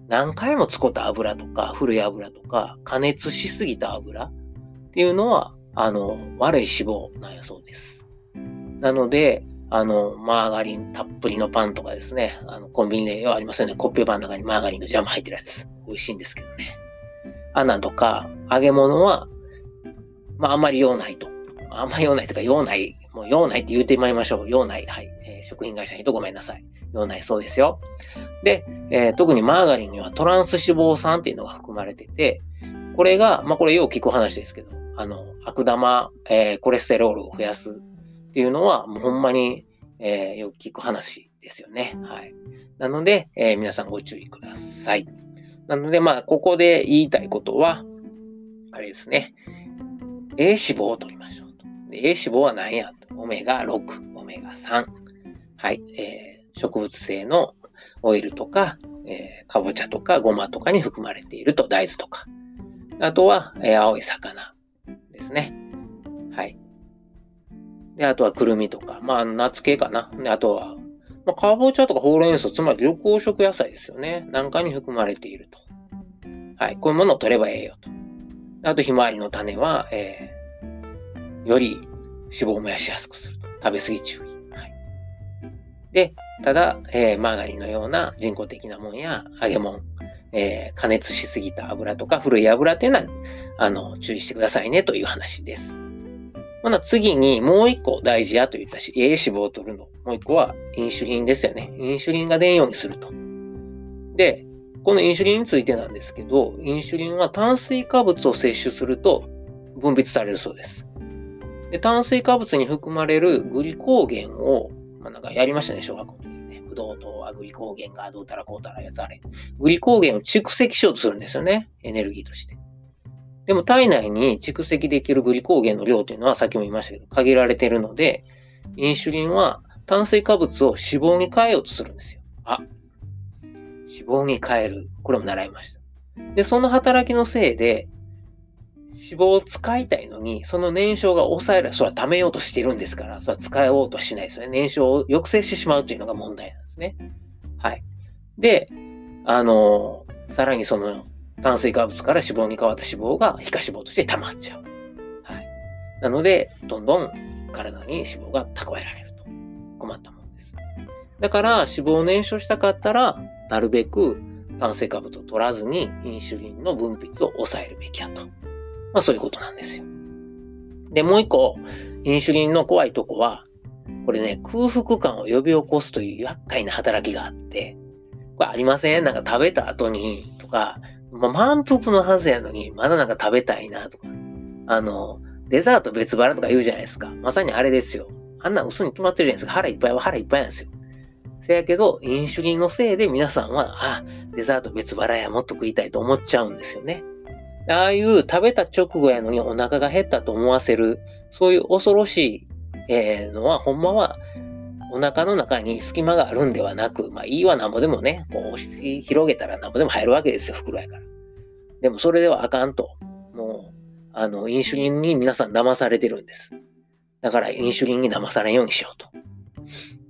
何回も使った油とか、古い油とか、加熱しすぎた油っていうのは、あの、悪い脂肪なんやそうです。なので、あの、マーガリンたっぷりのパンとかですね、あの、コンビニではありますよね、コッペパンの中にマーガリンのジャム入ってるやつ。美味しいんですけどね。あんなんとか、揚げ物は、まあ、あんまり用ないと。あんまり用ないとか、用ない。もう用ないって言うてまいりましょう。用ない。はい。えー、食品会社にとごめんなさい。用なそうですよ。で、えー、特にマーガリンにはトランス脂肪酸っていうのが含まれてて、これが、まあこれよう聞く話ですけど、あの、悪玉、えー、コレステロールを増やすっていうのは、もうほんまに、えー、よく聞く話ですよね。はい。なので、え、皆さんご注意ください。なので、まあ、ここで言いたいことは、あれですね。A 脂肪を取りましょうと。で A 脂肪は何やと。オメガ6、オメガ3。はい。えー、植物性のオイルとか、えー、かぼちゃとかごまとかに含まれていると、大豆とか。あとは、えー、青い魚ですね。はい。で、あとはくるみとか、まあ、夏系かな。で、あとは、まあ、かぼちゃとかほうれん草、つまり緑黄色野菜ですよね。なんかに含まれていると。はい。こういうものを取ればええよと。あと、ひまわりの種は、えー、より脂肪を燃やしやすくすると。食べ過ぎ注意。で、ただ、えー、マーガリンのような人工的なもんや揚げ物、えー、加熱しすぎた油とか古い油っていうのは、あの、注意してくださいねという話です。まだ次にもう一個大事やと言ったし、A 脂肪を取るの。もう一個はインシュリンですよね。インシュリンが出んようにすると。で、このインシュリンについてなんですけど、インシュリンは炭水化物を摂取すると分泌されるそうです。で炭水化物に含まれるグリコーゲンをまあ、なんかやりましたね、小学校の時にね。ブドウ糖はグリコーゲンがどうたらこうたらやつあれ。グリコーゲンを蓄積しようとするんですよね。エネルギーとして。でも体内に蓄積できるグリコーゲンの量というのはさっきも言いましたけど、限られてるので、インシュリンは炭水化物を脂肪に変えようとするんですよ。あ、脂肪に変える。これも習いました。で、その働きのせいで、脂肪を使いたいのに、その燃焼が抑えられ、それは貯めようとしてるんですから、それは使おうとはしないですよね。燃焼を抑制してしまうというのが問題なんですね。はい。で、あの、さらにその炭水化物から脂肪に変わった脂肪が皮下脂肪として溜まっちゃう。はい。なので、どんどん体に脂肪が蓄えられると。困ったものです。だから、脂肪を燃焼したかったら、なるべく炭水化物を取らずにインシュリンの分泌を抑えるべきやと。まあそういうことなんですよ。で、もう一個、インシュリンの怖いとこは、これね、空腹感を呼び起こすという厄介な働きがあって、これありません？なんか食べた後にとか、まあ、満腹のはずやのに、まだなんか食べたいなとか、あの、デザート別腹とか言うじゃないですか。まさにあれですよ。あんな嘘に決まってるじゃないですか。腹いっぱいは腹いっぱいなんですよ。せやけど、インシュリンのせいで皆さんは、あ、デザート別腹や、もっと食いたいと思っちゃうんですよね。ああいう食べた直後やのにお腹が減ったと思わせる、そういう恐ろしい、えー、のは、ほんまは、お腹の中に隙間があるんではなく、まあいいわなんぼでもね、こう押し広げたらなんぼでも入るわけですよ、袋やから。でもそれではあかんと。もう、あの、インシュリンに皆さん騙されてるんです。だからインシュリンに騙されんようにしようと。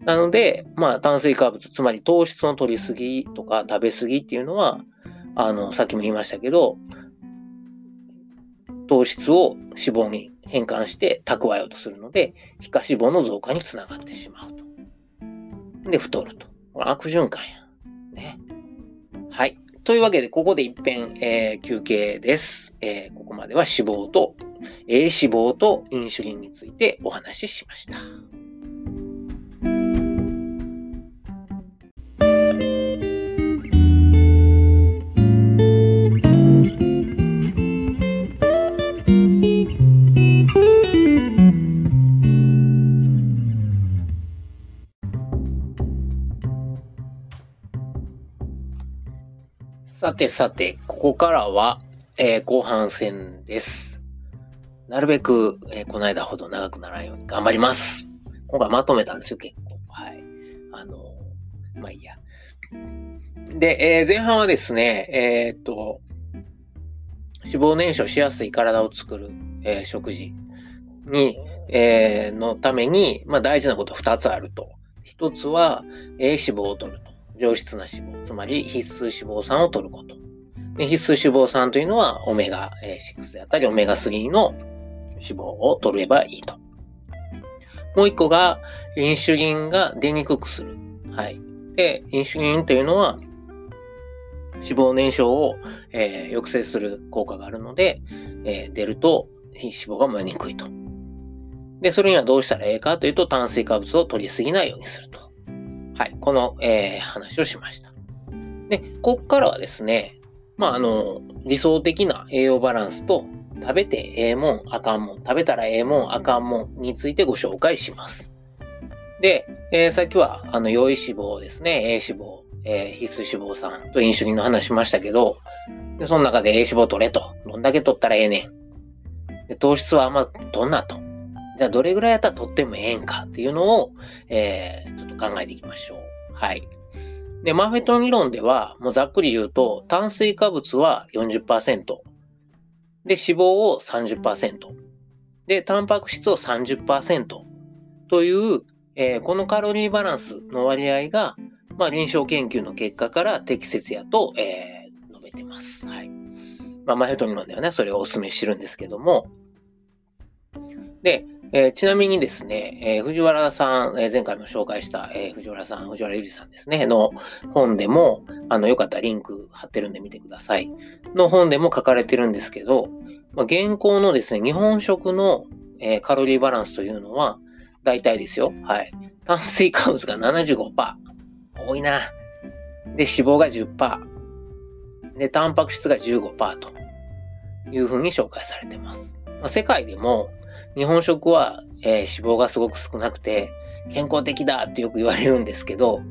なので、まあ炭水化物、つまり糖質の取りすぎとか食べすぎっていうのは、あの、さっきも言いましたけど、糖質を脂肪に変換して蓄えようとするので、皮下脂肪の増加につながってしまうと。で、太ると。これ悪循環や。ね。はい。というわけで、ここで一遍、えー、休憩です、えー、ここまでは脂肪と、A 脂肪とインシュリンについてお話ししました。てさて、ここからは、えー、後半戦です。なるべく、えー、この間ほど長くならないように頑張ります。今回まとめたんですよ、結構。はい。あのー、まあいいや。で、えー、前半はですね、えっと、脂肪燃焼しやすい体を作る、え食事に、えのために、まあ大事なこと2つあると。1つは、え脂肪を取ると。良質な脂肪、つまり必須脂肪酸を取ること。で必須脂肪酸というのはオメガ6であったりオメガ3の脂肪を取ればいいと。もう一個がインシュリンが出にくくする。はい。で、インシュリンというのは脂肪燃焼を、えー、抑制する効果があるので、えー、出ると脂肪が燃えにくいと。で、それにはどうしたらええかというと炭水化物を取りすぎないようにすると。はい、この、えー、話をしました。で、こっからはですね、まあ、あの、理想的な栄養バランスと、食べてええもん、あかんもん、食べたらええもん、あかんもんについてご紹介します。で、え、さっきは、あの、良い脂肪ですね、A 脂肪、えー、必須脂肪酸とインシュリンの話しましたけど、でその中で A 脂肪取れと。どんだけ取ったらええねん。で糖質はあんま取んなと。じゃあどれぐらいやったら取ってもええんかっていうのを、えー、ちょっと考えていきましょう。はい。で、マフェトン理論では、もうざっくり言うと、炭水化物は40%、で、脂肪を30%、で、タンパク質を30%という、えー、このカロリーバランスの割合が、まあ、臨床研究の結果から適切やと、えー、述べてます。はい。まあ、マフェトン理論ではね、それをお勧めしてるんですけども、で、えー、ちなみにですね、えー、藤原さん、えー、前回も紹介した、え藤原さん、藤原ゆりさんですね、の本でも、あの、よかったらリンク貼ってるんで見てください。の本でも書かれてるんですけど、まあ、現行のですね、日本食の、えカロリーバランスというのは、大体ですよ。はい。炭水化物が75%。多いな。で、脂肪が10%。で、タンパク質が15%というふうに紹介されてます。まあ、世界でも、日本食は、えー、脂肪がすごく少なくて、健康的だってよく言われるんですけど、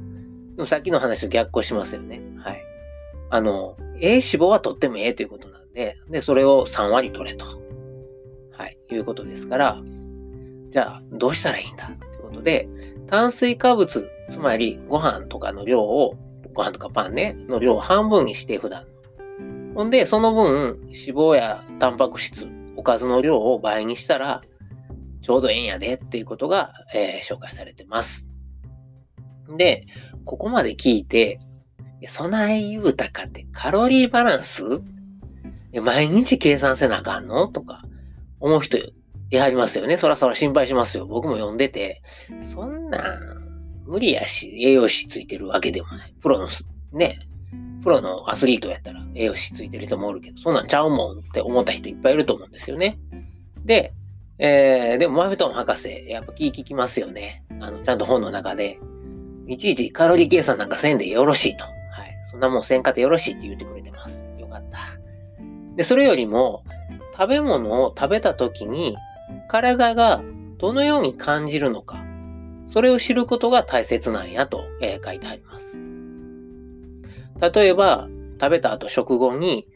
でもさっきの話と逆行しますよね。はい。あの、ええ脂肪はとってもええということなんで、で、それを3割取れと。はい。いうことですから、じゃあ、どうしたらいいんだということで、炭水化物、つまりご飯とかの量を、ご飯とかパンね、の量を半分にして普段。ほんで、その分、脂肪やタンパク質、おかずの量を倍にしたら、ちょうどええんやでっていうことが、えー、紹介されてます。で、ここまで聞いて、備え言うたかってカロリーバランス？毎日計算せなあかんの？とか思う人やりますよね。そらそら心配しますよ。僕も読んでて、そんな無理やし、栄養士ついてるわけでもない。プロのね、プロのアスリートやったら栄養士ついてる人もおるけど、そんなんちゃうもんって思った人いっぱいいると思うんですよね。で、えー、でもマフェトン博士、やっぱ気聞きますよね。あの、ちゃんと本の中で、いちいちカロリー計算なんかせんでよろしいと。はい。そんなもんせんかてよろしいって言ってくれてます。よかった。で、それよりも、食べ物を食べた時に、体がどのように感じるのか、それを知ることが大切なんやと、えー、書いてあります。例えば、食べた後食後に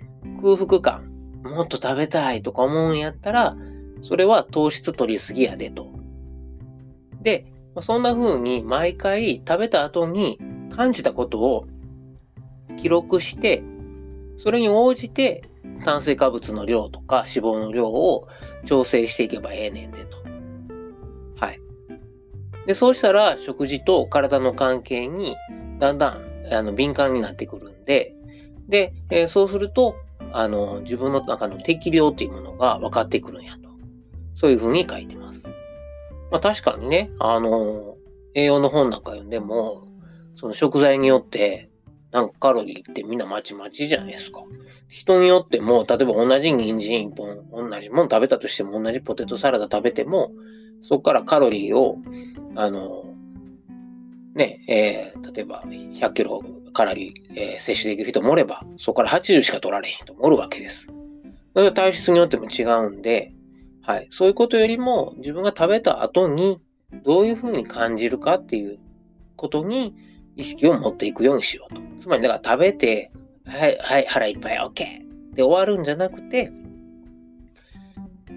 空腹感、もっと食べたいとか思うんやったら、それは糖質取りすぎやでと。で、そんな風に毎回食べた後に感じたことを記録して、それに応じて炭水化物の量とか脂肪の量を調整していけばええねんでと。はい。で、そうしたら食事と体の関係にだんだんあの敏感になってくるんで、で、えー、そうすると、あの、自分の中の適量っていうものが分かってくるんやと。そういうふうに書いてます。まあ確かにね、あの、栄養の本なんか読んでも、その食材によって、なんかカロリーってみんなまちまちじゃないですか。人によっても、例えば同じ人参一本、同じもん食べたとしても、同じポテトサラダ食べても、そこからカロリーを、あの、ね、えー、例えば100キロカロリー、えー、摂取できる人もおれば、そこから80しか取られへん人もおるわけです。体質によっても違うんで、はい。そういうことよりも、自分が食べた後に、どういうふうに感じるかっていうことに意識を持っていくようにしようと。つまり、だから食べて、はい、はい、腹いっぱい OK! で終わるんじゃなくて、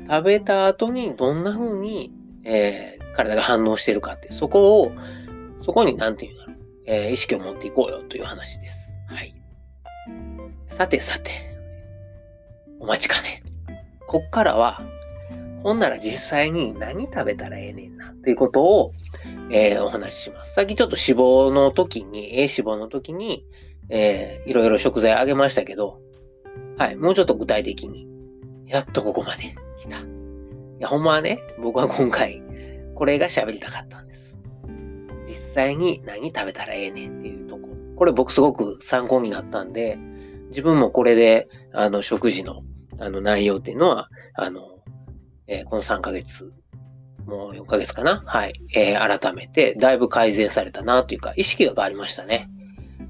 食べた後にどんな風に、えー、体が反応してるかっていう、そこを、そこに何て言うんだろう、えー、意識を持っていこうよという話です。はい。さてさて、お待ちかね。こっからは、ほんなら実際に何食べたらええねんなっていうことを、えー、お話しします。さっきちょっと脂肪の時に、A 脂肪の時に、えー、いろいろ食材あげましたけど、はい、もうちょっと具体的に、やっとここまで来た。いや、ほんまはね、僕は今回、これが喋りたかったんです。実際に何食べたらええねんっていうとこ。これ僕すごく参考になったんで、自分もこれで、あの、食事の、あの、内容っていうのは、あの、えー、この3ヶ月、もう4ヶ月かな？はい。えー、改めて、だいぶ改善されたなというか、意識が変わりましたね。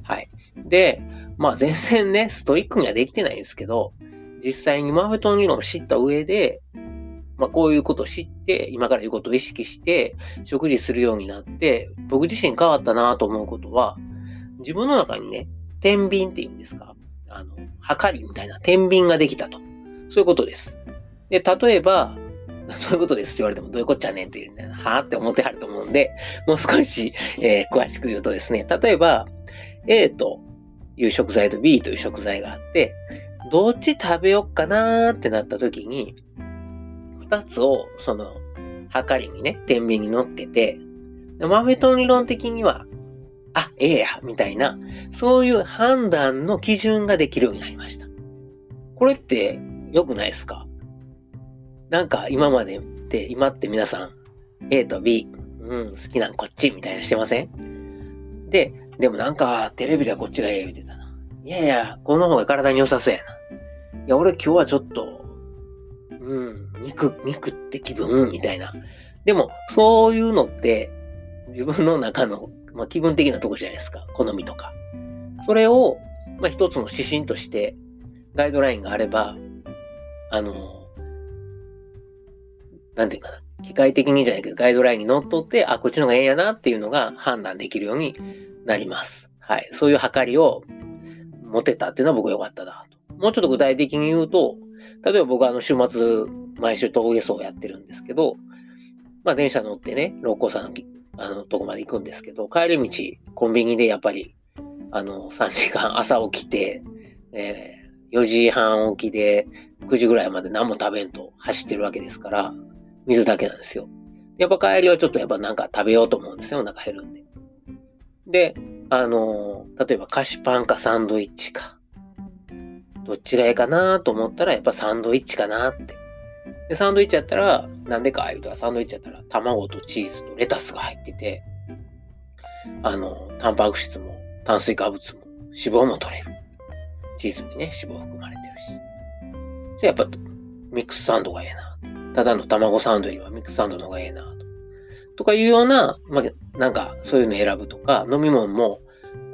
はい。で、まあ全然ね、ストイックにはできてないんですけど、実際にマフェトン理論を知った上で、まあこういうことを知って、今から言うことを意識して、食事するようになって、僕自身変わったなと思うことは、自分の中にね、天秤っていうんですか？あの、測りみたいな天秤ができたと。そういうことです。で、例えば、そういうことですって言われてもどういうこっちゃねんっていうね、はぁって思ってはると思うんで、もう少し、えー、詳しく言うとですね、例えば、A という食材と B という食材があって、どっち食べよっかなーってなった時に、二つを、その、測りにね、天秤に乗っけて、マフェトン理論的には、あ、ええや、みたいな、そういう判断の基準ができるようになりました。これって良くないですか？なんか今までって、今って皆さん、A と B、うん、好きなんこっちみたいなしてません？で、でもなんかテレビではこっちがええ言うてたな。いやいや、この方が体に良さそうやな。いや、俺今日はちょっと、うん、肉、肉って気分？みたいな。でも、そういうのって、自分の中の、まあ、気分的なとこじゃないですか。好みとか。それを、まあ、一つの指針として、ガイドラインがあれば、あの、なんていうかな、機械的にじゃないけど、ガイドラインにのっとって、あ、こっちの方がええやなっていうのが判断できるようになります。はい。そういう測りを持てたっていうのは僕良かったなと。もうちょっと具体的に言うと、例えば僕はあの週末、毎週峠走をやってるんですけど、まあ電車乗ってね、六甲山のあのとこまで行くんですけど、帰り道、コンビニでやっぱり、あの、3時間朝起きて、えー、4時半起きで9時ぐらいまで何も食べんと走ってるわけですから、水だけなんですよ。やっぱ帰りはちょっとやっぱなんか食べようと思うんですよ。お腹減るんで。で、あのー、例えば菓子パンかサンドイッチか。どっちがいいかなと思ったらやっぱサンドイッチかなって。で、サンドイッチやったら、なんでか言うたらサンドイッチやったら卵とチーズとレタスが入ってて、あの、タンパク質も炭水化物も脂肪も取れる。チーズにね、脂肪含まれてるし。じゃやっぱ、ミックスサンドがええな。ただの卵サンドよりはミックスサンドの方がええな。ととかいうような、まあ、なんか、そういうの選ぶとか、飲み物も、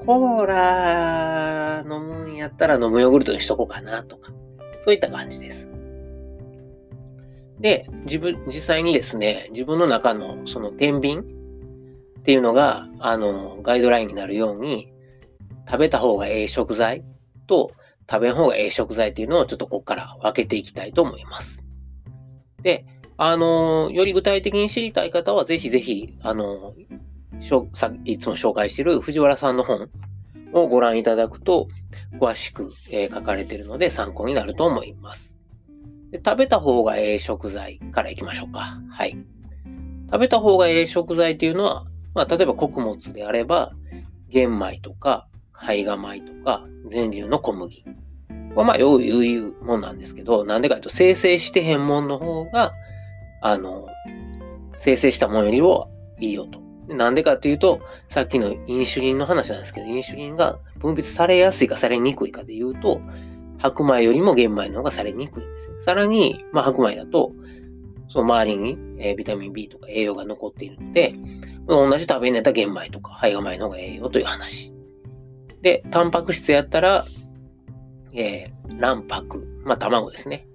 コーラ飲むんやったら飲むヨーグルトにしとこうかなとか、そういった感じです。で、自分、実際にですね、自分の中のその天秤っていうのが、あの、ガイドラインになるように、食べた方がええ食材と食べん方がええ食材っていうのをちょっとここから分けていきたいと思います。で、あの、より具体的に知りたい方はぜひぜひ、あのしょさ、いつも紹介している藤原さんの本をご覧いただくと、詳しく、えー、書かれているので参考になると思います。で食べた方がええ食材からいきましょうか。はい。食べた方がええ食材っていうのは、まあ、例えば穀物であれば、玄米とか、胚芽米とか、全粒の小麦。はまあ、よう言うもんなんですけど、なんでかというと、生成してへんもんの方が、あの、生成したもんよりはいいよと。なんでかっていうと、さっきのインシュリンの話なんですけど、インシュリンが分泌されやすいかされにくいかで言うと、白米よりも玄米の方がされにくいんです。さらに、まあ、白米だと、その周りに、えー、ビタミン B とか栄養が残っているので、同じ食べになった玄米とか胚芽米の方が栄養という話。で、タンパク質やったら、えー、卵白、まあ卵ですね。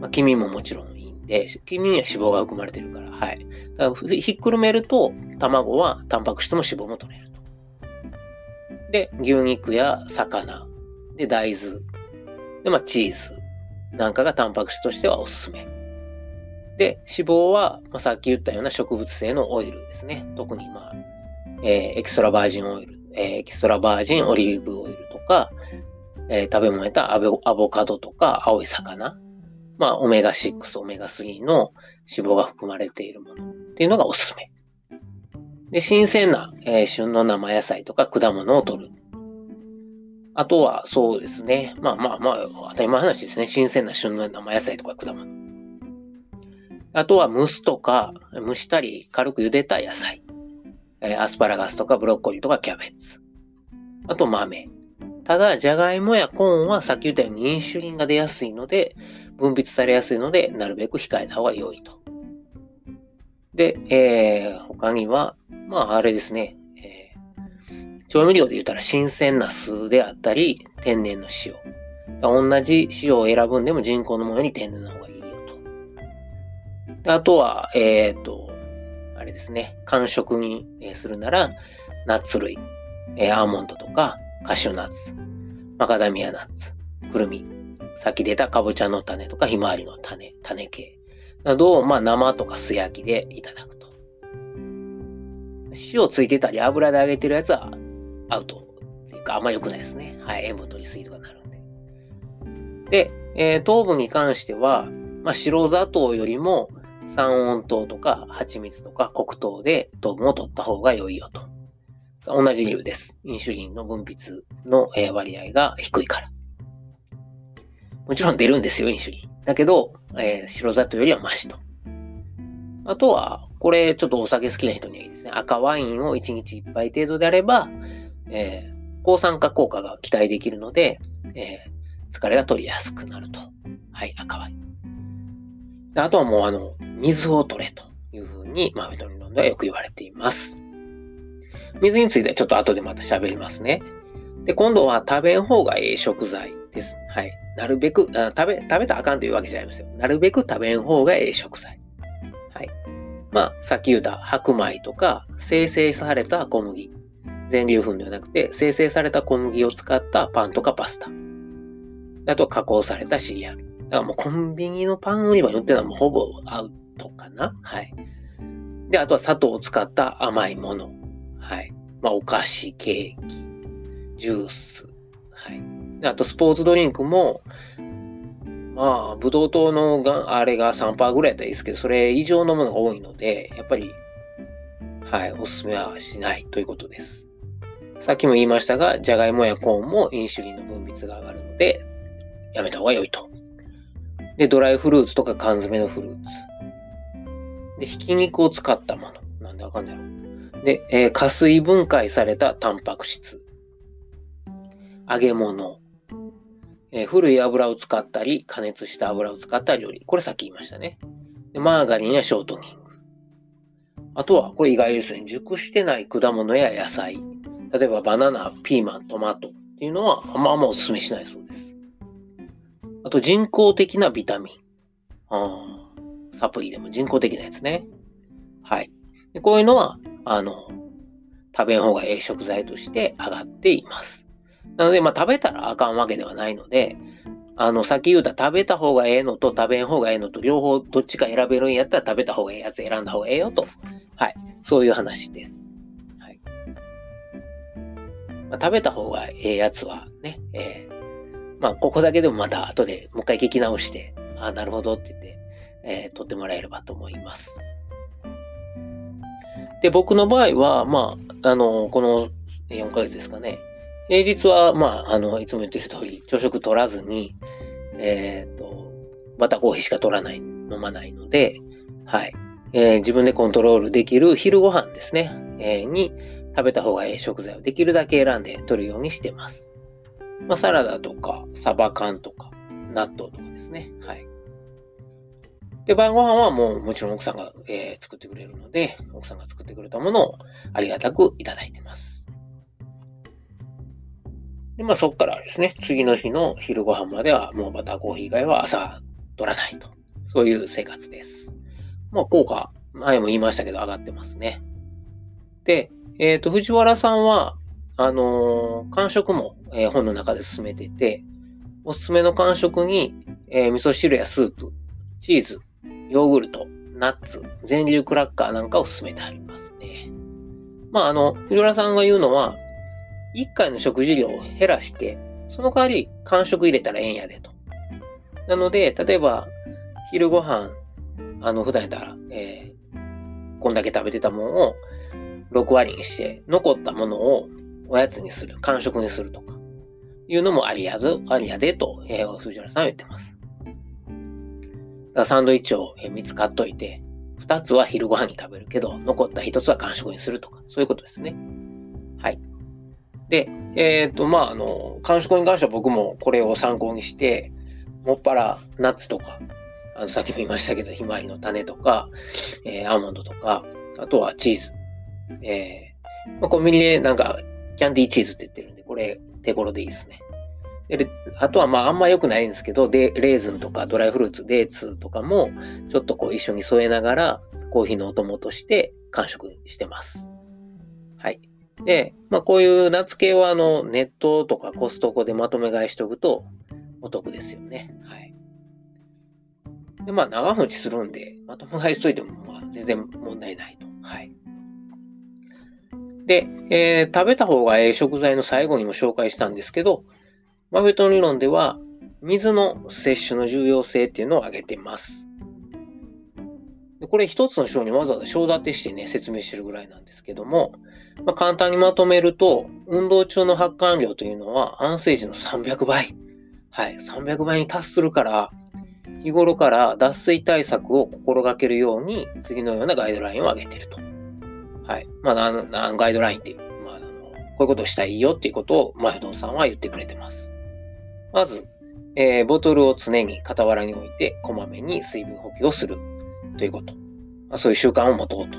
まあ、黄身ももちろんいいんで、黄身には脂肪が含まれてるから、はい。だからひっくるめると、卵はタンパク質も脂肪も取れると。で、牛肉や魚、で、大豆、で、まあチーズなんかがタンパク質としてはおすすめ。で、脂肪は、まあ、さっき言ったような植物性のオイルですね。特に、まあ、えー、エキストラバージンオイル、えー、エキストラバージンオリーブオイルとか、えー、食べ物やったアボカドとか青い魚、まあ、オメガ6、オメガ3の脂肪が含まれているものっていうのがおすすめ。で、新鮮な、えー、旬の生野菜とか果物を取る。あとは、そうですね。まあまあまあ、当たり前の話ですね。新鮮な旬の生野菜とか果物。あとは蒸すとか、蒸したり軽く茹でた野菜。えー、アスパラガスとかブロッコリーとかキャベツ。あと豆。ただ、じゃがいもやコーンはさっき言ったようにインシュリンが出やすいので、分泌されやすいので、なるべく控えた方が良いと。で、えー、他には、まあ、あれですね、えー、調味料で言ったら新鮮な酢であったり、天然の塩。同じ塩を選ぶんでも人工のものに天然の方がいいよと。あとは、えっ、ー、と、あれですね、間食にするなら、ナッツ類、えアーモンドとか、カシューナッツ、マカダミアナッツ、くるみ、さっき出たかぼちゃの種とか、ひまわりの種、種系などを、まあ、生とか素焼きでいただくと。塩ついてたり油で揚げてるやつはアウトっていうか、あんま良くないですね。はい、塩分取りすぎとかなるんで。で、えー、糖分に関しては、まあ、白砂糖よりも三温糖とか蜂蜜とか黒糖で糖分を取った方が良いよと。同じ理由です。インシュリンの分泌の割合が低いから。もちろん出るんですよ、インシュリン。だけど、えー、白砂糖よりはマシと。あとは、これちょっとお酒好きな人にはいいですね。赤ワインを1日1杯程度であれば、えー、抗酸化効果が期待できるので、えー、疲れが取りやすくなると。はい、赤ワイン。あとはもうあの、水を取れというふうに、まあ、ベトナムではよく言われています。水についてはちょっと後でまた喋りますね。で、今度は食べん方がええ食材です。はい。なるべく、あ食べ、食べたらあかんというわけじゃないですよ。なるべく食べん方がええ食材。はい。まあ、さっき言った白米とか、生成された小麦。全粒粉ではなくて、生成された小麦を使ったパンとかパスタ。あと、加工されたシリアル。だからもうコンビニのパン売り場に売ってるのはもうほぼアウトかなはい。で、あとは砂糖を使った甘いもの。はい。まあ、お菓子、ケーキ、ジュース。はい。であと、スポーツドリンクも、まあ、ブドウ糖のがあれが3%ぐらいだったらいいですけど、それ以上のものが多いので、やっぱり、はい、おすすめはしないということです。さっきも言いましたが、じゃがいもやコーンもインシュリンの分泌が上がるので、やめた方が良いと。で、ドライフルーツとか缶詰のフルーツ。で、ひき肉を使ったもの。なんでわかんないので、えー、加水分解されたタンパク質。揚げ物。えー、古い油を使ったり、加熱した油を使った料理。これさっき言いましたね。でマーガリンやショートニング。あとは、これ意外ですね。熟してない果物や野菜。例えばバナナ、ピーマン、トマトっていうのはあんまあんまお勧めしないそうです。あと人工的なビタミン。あサプリでも人工的なやつね。はい。でこういうのは、あの、食べん方がええ食材として上がっています。なので、まあ、食べたらあかんわけではないので、あの、さっき言うた食べた方がええのと食べん方がええのと両方どっちか選べるんやったら食べた方がええやつ選んだ方がええよと。はい。そういう話です。はい。まあ、食べた方がええやつはね、えー、まあ、ここだけでもまた後でもう一回聞き直して、あ、なるほどって言って、えー、取ってもらえればと思います。で、僕の場合は、まあ、あの、この4ヶ月ですかね、平日は、まあ、あの、いつも言ってる通り、朝食取らずに、えっ、ー、と、バターコーヒーしか取らない、飲まないので、はい。えー、自分でコントロールできる昼ご飯ですね、えー、に食べた方がいい食材をできるだけ選んで取るようにしてます。まあ、サラダとか、サバ缶とか、納豆とかですね。はい。で、晩ご飯はもうもちろん奥さんが、えー、作ってくれるので、奥さんが作ってくれたものをありがたくいただいてます。で、まあそっからですね、次の日の昼ご飯まではもうバターコーヒー以外は朝取らないと。そういう生活です。まあ効果、前も言いましたけど上がってますね。で、えっ、ー、と、藤原さんは、あのー、間食も、えー、本の中で進めてて、おすすめの間食に、えー、味噌汁やスープ、チーズ、ヨーグルト、ナッツ、全粒クラッカーなんかを進めてありますね。まあ、あの、藤原さんが言うのは、1回の食事量を減らして、その代わり間食入れたらええんやでと。なので、例えば、昼ご飯、あの、普段やったら、えー、こんだけ食べてたものを6割にして、残ったものをおやつにする、間食にするとか、いうのもありやず、ありやでと、えー、藤原さんは言ってます。サンドイッチを3つ買っといて、2つは昼ご飯に食べるけど、残った1つは間食にするとか、そういうことですね。はい。で、えっ、ー、と、まあ、あの、感触に関しては僕もこれを参考にして、もっぱらナッツとか、あの、さっきも言いましたけど、ひまわりの種とか、えー、アーモンドとか、あとはチーズ。えー、まあ、コンビニでなんか、キャンディーチーズって言ってるんで、これ手頃でいいですね。であとはまああんま良くないんですけど、でレーズンとかドライフルーツ、デーツとかもちょっとこう一緒に添えながらコーヒーのお供として完食してます。はい。で、まあ、こういう夏系はあのネットとかコストコでまとめ買いしておくとお得ですよね。はい。で、まあ、長持ちするんで、まとめ買いしといてもまあ全然問題ないと。はい。で、えー、食べた方がええ食材の最後にも紹介したんですけど、マフェット理論では水の摂取の重要性っていうのを挙げています。これ一つの章にわざわざ章立てしてね、説明してるぐらいなんですけども、まあ、簡単にまとめると、運動中の発汗量というのは安静時の300倍。はい、300倍に達するから、日頃から脱水対策を心がけるように、次のようなガイドラインを挙げていると。はい。まあ、ガイドラインっていう、まあ、あのこういうことをしたらいいよっていうことを、まあ、不動さんは言ってくれてます。まず、えー、ボトルを常に傍らに置いて、こまめに水分補給をするということ。まあ、そういう習慣を持とうと。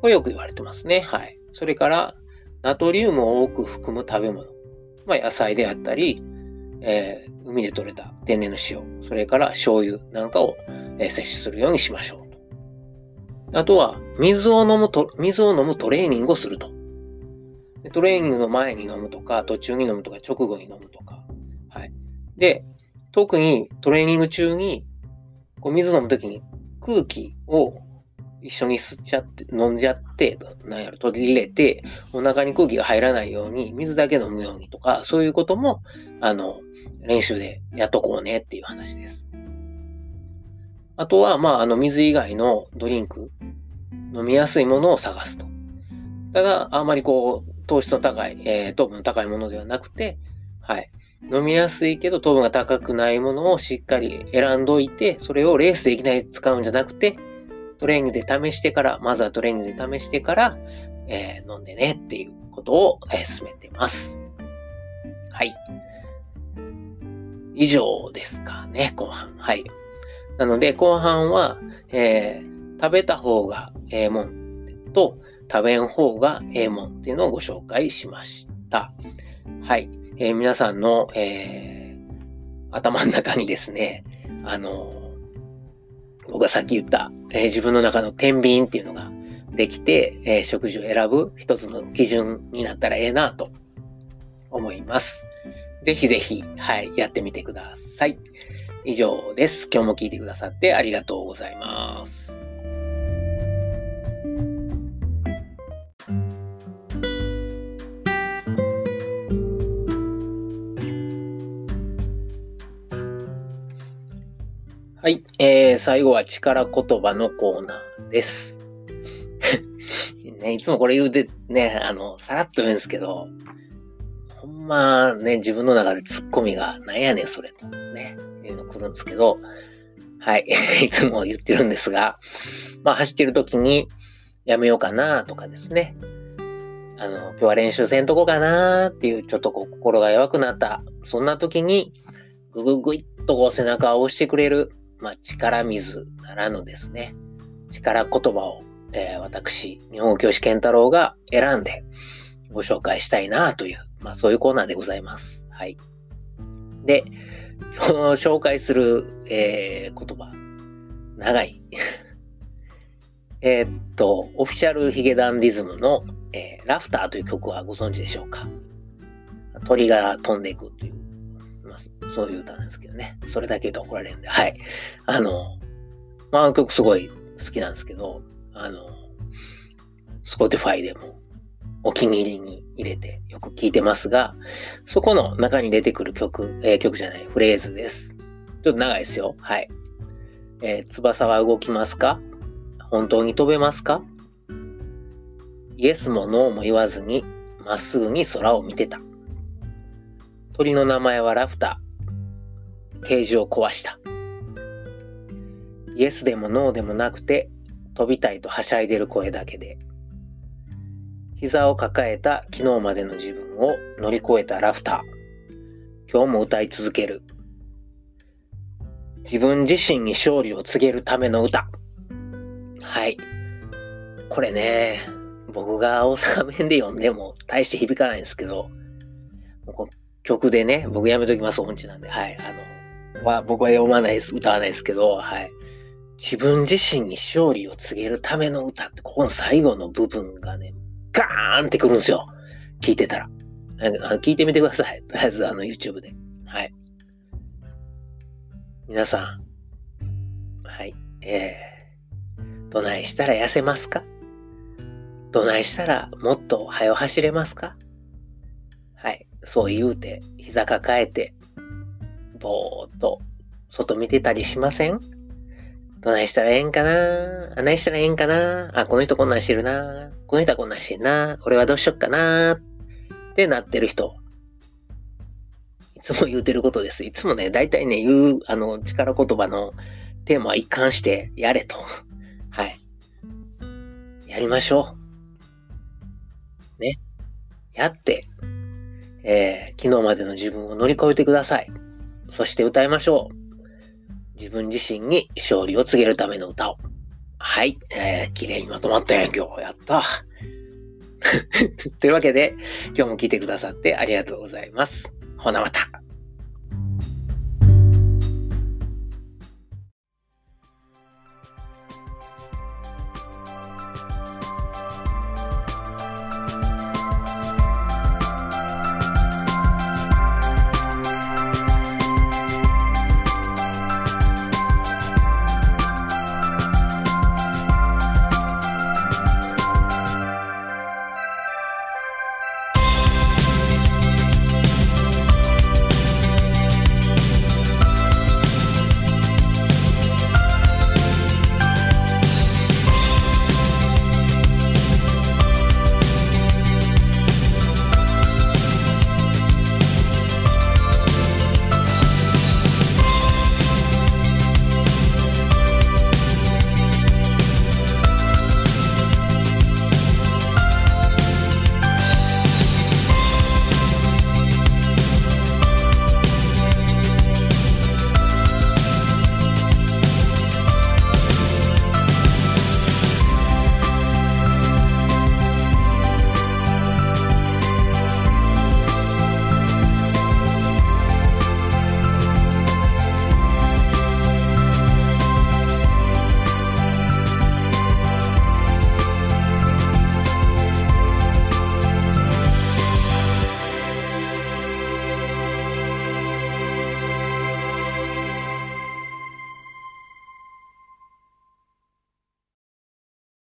これよく言われてますね。はい。それから、ナトリウムを多く含む食べ物。まあ、野菜であったり、えー、海で採れた天然の塩、それから醤油なんかを、えー、摂取するようにしましょうと。あとは、水を飲むと、水を飲むトレーニングをすると。トレーニングの前に飲むとか、途中に飲むとか、直後に飲むとか。はい。で、特にトレーニング中に、こう水飲むときに空気を一緒に吸っちゃって、飲んじゃって、なんやろ、取り入れて、お腹に空気が入らないように、水だけ飲むようにとか、そういうことも、あの、練習でやっとこうねっていう話です。あとは、まあ、あの、水以外のドリンク、飲みやすいものを探すと。ただ、あんまりこう、糖質の高い、えー、糖分の高いものではなくて、はい。飲みやすいけど糖分が高くないものをしっかり選んどいて、それをレースでいきなり使うんじゃなくて、トレーニングで試してから、まずはトレーニングで試してから、えー、飲んでねっていうことを、えー、進めてます。はい。以上ですかね、後半。はい。なので、後半は、えー、食べた方がええもんと、食べん方がええもんっていうのをご紹介しました。はい。えー、皆さんの、えー、頭の中にですね、あの僕がさっき言った、え、自分の中の天秤っていうのができて、え食事を選ぶ一つの基準になったらええなと思います。ぜひぜひ、はい、やってみてください。以上です。今日も聞いてくださってありがとうございます。はい、えー、最後は力言葉のコーナーです。ね、いつもこれ言うてね、あの、さらっと言うんですけど、ほんまね、自分の中でツッコミが、なんやねん、それと、ね、いうの来るんですけど、はい、いつも言ってるんですが、まあ、走ってる時に、やめようかなとかですね、あの、今日は練習せんとこかなっていう、ちょっとこう、心が弱くなった、そんな時に、ぐぐぐいっとこう背中を押してくれる、まあ、力水ならぬですね、力言葉を、えー、私、日本語教師健太郎が選んでご紹介したいなという、まあ、そういうコーナーでございます。はい。で、今日紹介する、えー、言葉、長い。えっと、オフィシャルヒゲダンディズムの、えー、ラフターという曲はご存知でしょうか？鳥が飛んでいくというそういう歌なんですけどね。それだけ言うと怒られるんで、はい。あの、まあ、曲すごい好きなんですけど、あの、Spotify でもお気に入りに入れてよく聴いてますが、そこの中に出てくる曲、えー、曲じゃない、フレーズです。ちょっと長いですよ。はい。えー、翼は動きますか？本当に飛べますか？イエスもノーも言わずに、まっすぐに空を見てた。鳥の名前はラフタ。ケージを壊した。イエスでもノーでもなくて、飛びたいとはしゃいでる声だけで、膝を抱えた昨日までの自分を乗り越えたラフター。今日も歌い続ける。自分自身に勝利を告げるための歌。はい。これね、僕が大阪弁で読んでも大して響かないんですけど、曲でね、僕やめときます、音痴なんで。はい。あの、は僕は読まないです、歌わないですけど、はい。自分自身に勝利を告げるための歌って、ここの最後の部分がね、ガーンってくるんですよ。聞いてたら。聞いてみてください。とりあえず、あの、YouTube で。はい。皆さん。はい。えー、どないしたら痩せますか？どないしたらもっと早走れますか？はい。そう言うて、膝抱えて、ぼーっと外見てたりしません？どないしたらええんかな？あないしたらええんかな？あ、この人こんなんしてるなこの人はこんなんしてんな俺はどうしよっかな？ってなってる人。いつも言うてることです。いつもね、大体ね、言う、あの、力言葉のテーマは一貫してやれと。はい。やりましょう。ね。やって、えー、昨日までの自分を乗り越えてください。そして歌いましょう。自分自身に勝利を告げるための歌を。はい。えー、綺麗にまとまったやん、今日。やった。というわけで、今日も聞いてくださってありがとうございます。ほなまた。